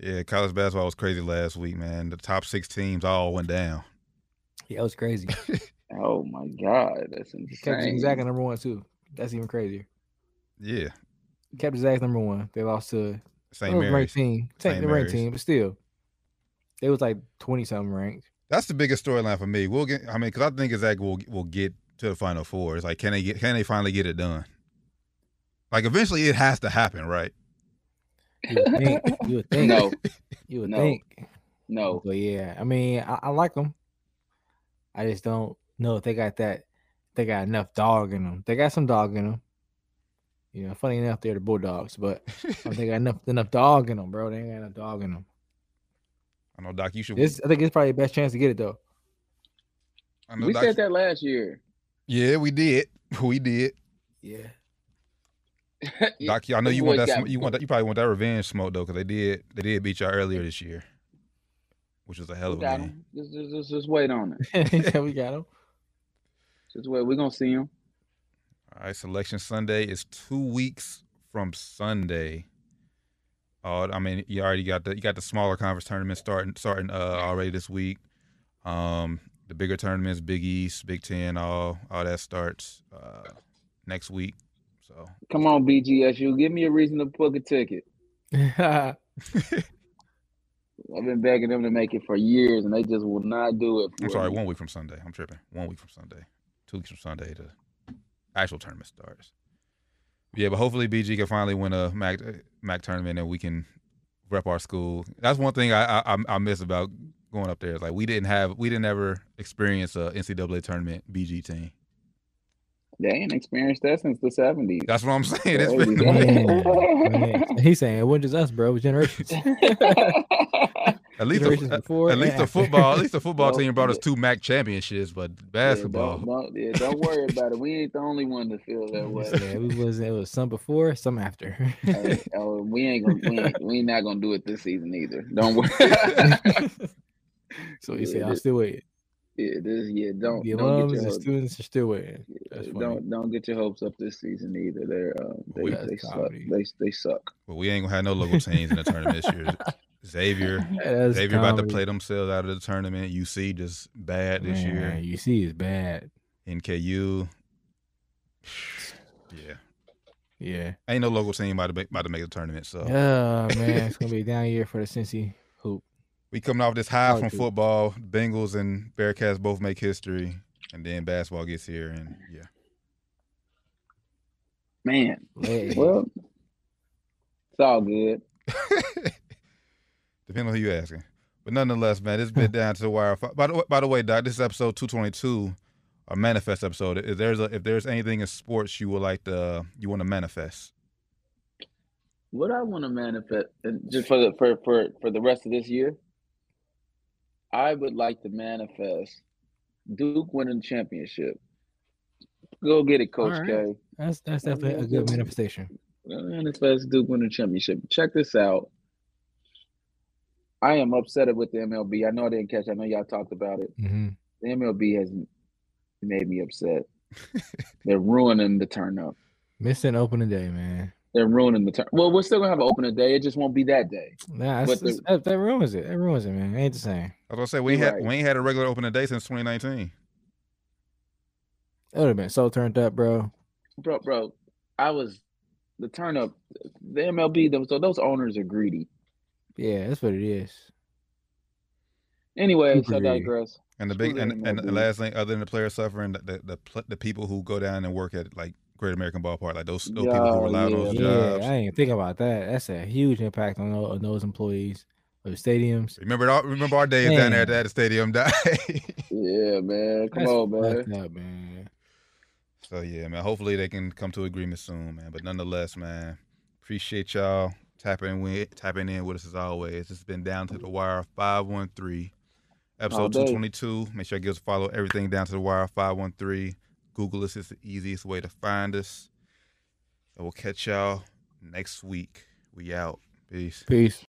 Yeah, college basketball was crazy last week, man. The top six teams all went down. Yeah, it was crazy. Oh my God, that's He kept. Zags at number one too. That's even crazier. Yeah, He kept Zags number one. They lost to St. it was a ranked Mary's. team. St. Same the ranked Mary's. team, but still, they was like twenty something ranked. That's the biggest storyline for me. We'll get. I mean, because I think Zags will will get to the final four. It's like, can they get? Can they finally get it done? Like, eventually, it has to happen, right? You would think. You would think. No, You would No. think. no. But yeah, I mean, I, I like them. I just don't know if they got that. They got enough dog in them. They got some dog in them. You know, funny enough, they're the Bulldogs, but I don't think they got enough enough dog in them, bro. They ain't got enough dog in them. I know, Doc. You should. This, I think it's probably the best chance to get it though. I know, We Doc, said that last year. Yeah, we did. We did. Yeah. Doc, I know you want that. sm- You want that. You probably want that revenge smoke though, because they did. They did beat y'all earlier this year, which was a hell of a got game. Just, just, just, just wait on it. yeah, we got him. Just wait. We're gonna see him. All right, selection Sunday is two weeks from Sunday. Oh, I mean, you already got the you got the smaller conference tournament starting starting uh already this week. Um, the bigger tournaments, Big East, Big Ten, all all that starts uh next week. So Come on, BGSU. Give me a reason to book a ticket. I've been begging them to make it for years, and they just will not do it. I'm sorry, me. one week from Sunday. I'm tripping. One week from Sunday. Two weeks from Sunday, the actual tournament starts. Yeah, but hopefully BG can finally win a MAC MAC tournament and we can rep our school. That's one thing I I, I miss about going up there. Is like we didn't have we didn't ever experience a NCAA tournament BG team. They ain't experienced that since the seventies. That's what I'm saying. It's Crazy. been, Man, he's saying it wasn't just us, bro. It was generations. at least generations the, before. at least and the football at least the football team brought us two MAC championships, but basketball. Yeah, don't, don't, yeah, don't worry about it. We ain't the only one to feel that way. yeah, we was it was some before, some after. Hey, oh, we ain't gonna we ain't, we ain't not gonna do it this season either. Don't worry. So he said, Yeah, "I'm still waiting." Yeah, this yeah. Don't The don't get your hopes, students are still waiting. That's funny. don't don't get your hopes up this season either. They're uh, they We- they suck. They they suck. But we ain't gonna have no local teams in the tournament this year. Xavier, That's Xavier about to play themselves out of the tournament. UC just bad this Man, year. You see, it's bad. NKU, yeah, Yeah. ain't no local team about to make, about to make the tournament. So Oh man, it's gonna be a down year for the Cincy hoop. We coming off this high from football. Bengals and Bearcats both make history, and then basketball gets here, and yeah, Man, Leg. well, it's all good. depending on who you asking. But nonetheless, man, it's been down to the wire. By the way, by the way, Doc, this is episode two twenty two, a manifest episode. If there's a, if there's anything in sports you would like to you want to manifest, What I want to manifest, and just for the for for for the rest of this year, I would like to manifest Duke winning the championship. Go get it, Coach right. K. That's that's definitely a good manifestation. Manifest Duke winning the championship. Check this out. I am upset with the MLB. I know I didn't catch. I know y'all talked about it. hmm The MLB has made me upset. They're ruining the turn up. Missing opening day, man. They're ruining the turn. Well, we're still gonna have an opening day. It just won't be that day. Nah, But the- that, that ruins it. That ruins it, man. It ain't the same. I was gonna say we ain't You're had right. we ain't had a regular opening day since 2019. It would have been so turned up, bro. bro, bro, I was the turn up. The MLB, those so those owners are greedy. Yeah, that's what it is. Anyway, Super so I digress. And the big and, and the last thing, other than the players suffering, the the, the the people who go down and work at like Great American Ballpark, like those those people who Yeah, rely on those yeah. Yeah, jobs. I ain't think about that. That's a huge impact on, on those employees of the stadiums. Remember our, remember our days down there at Man. the stadium, die. Yeah, man, come That's on, man. up, man. so yeah, man. Hopefully they can come to agreement soon, man. But nonetheless, man, appreciate y'all tapping in tapping in with us as always. It's been down to the wire five one three. Episode 222. Make sure you give us a follow. Everything down to the wire 513. Google us is the easiest way to find us. And we'll catch y'all next week. We out. Peace. Peace.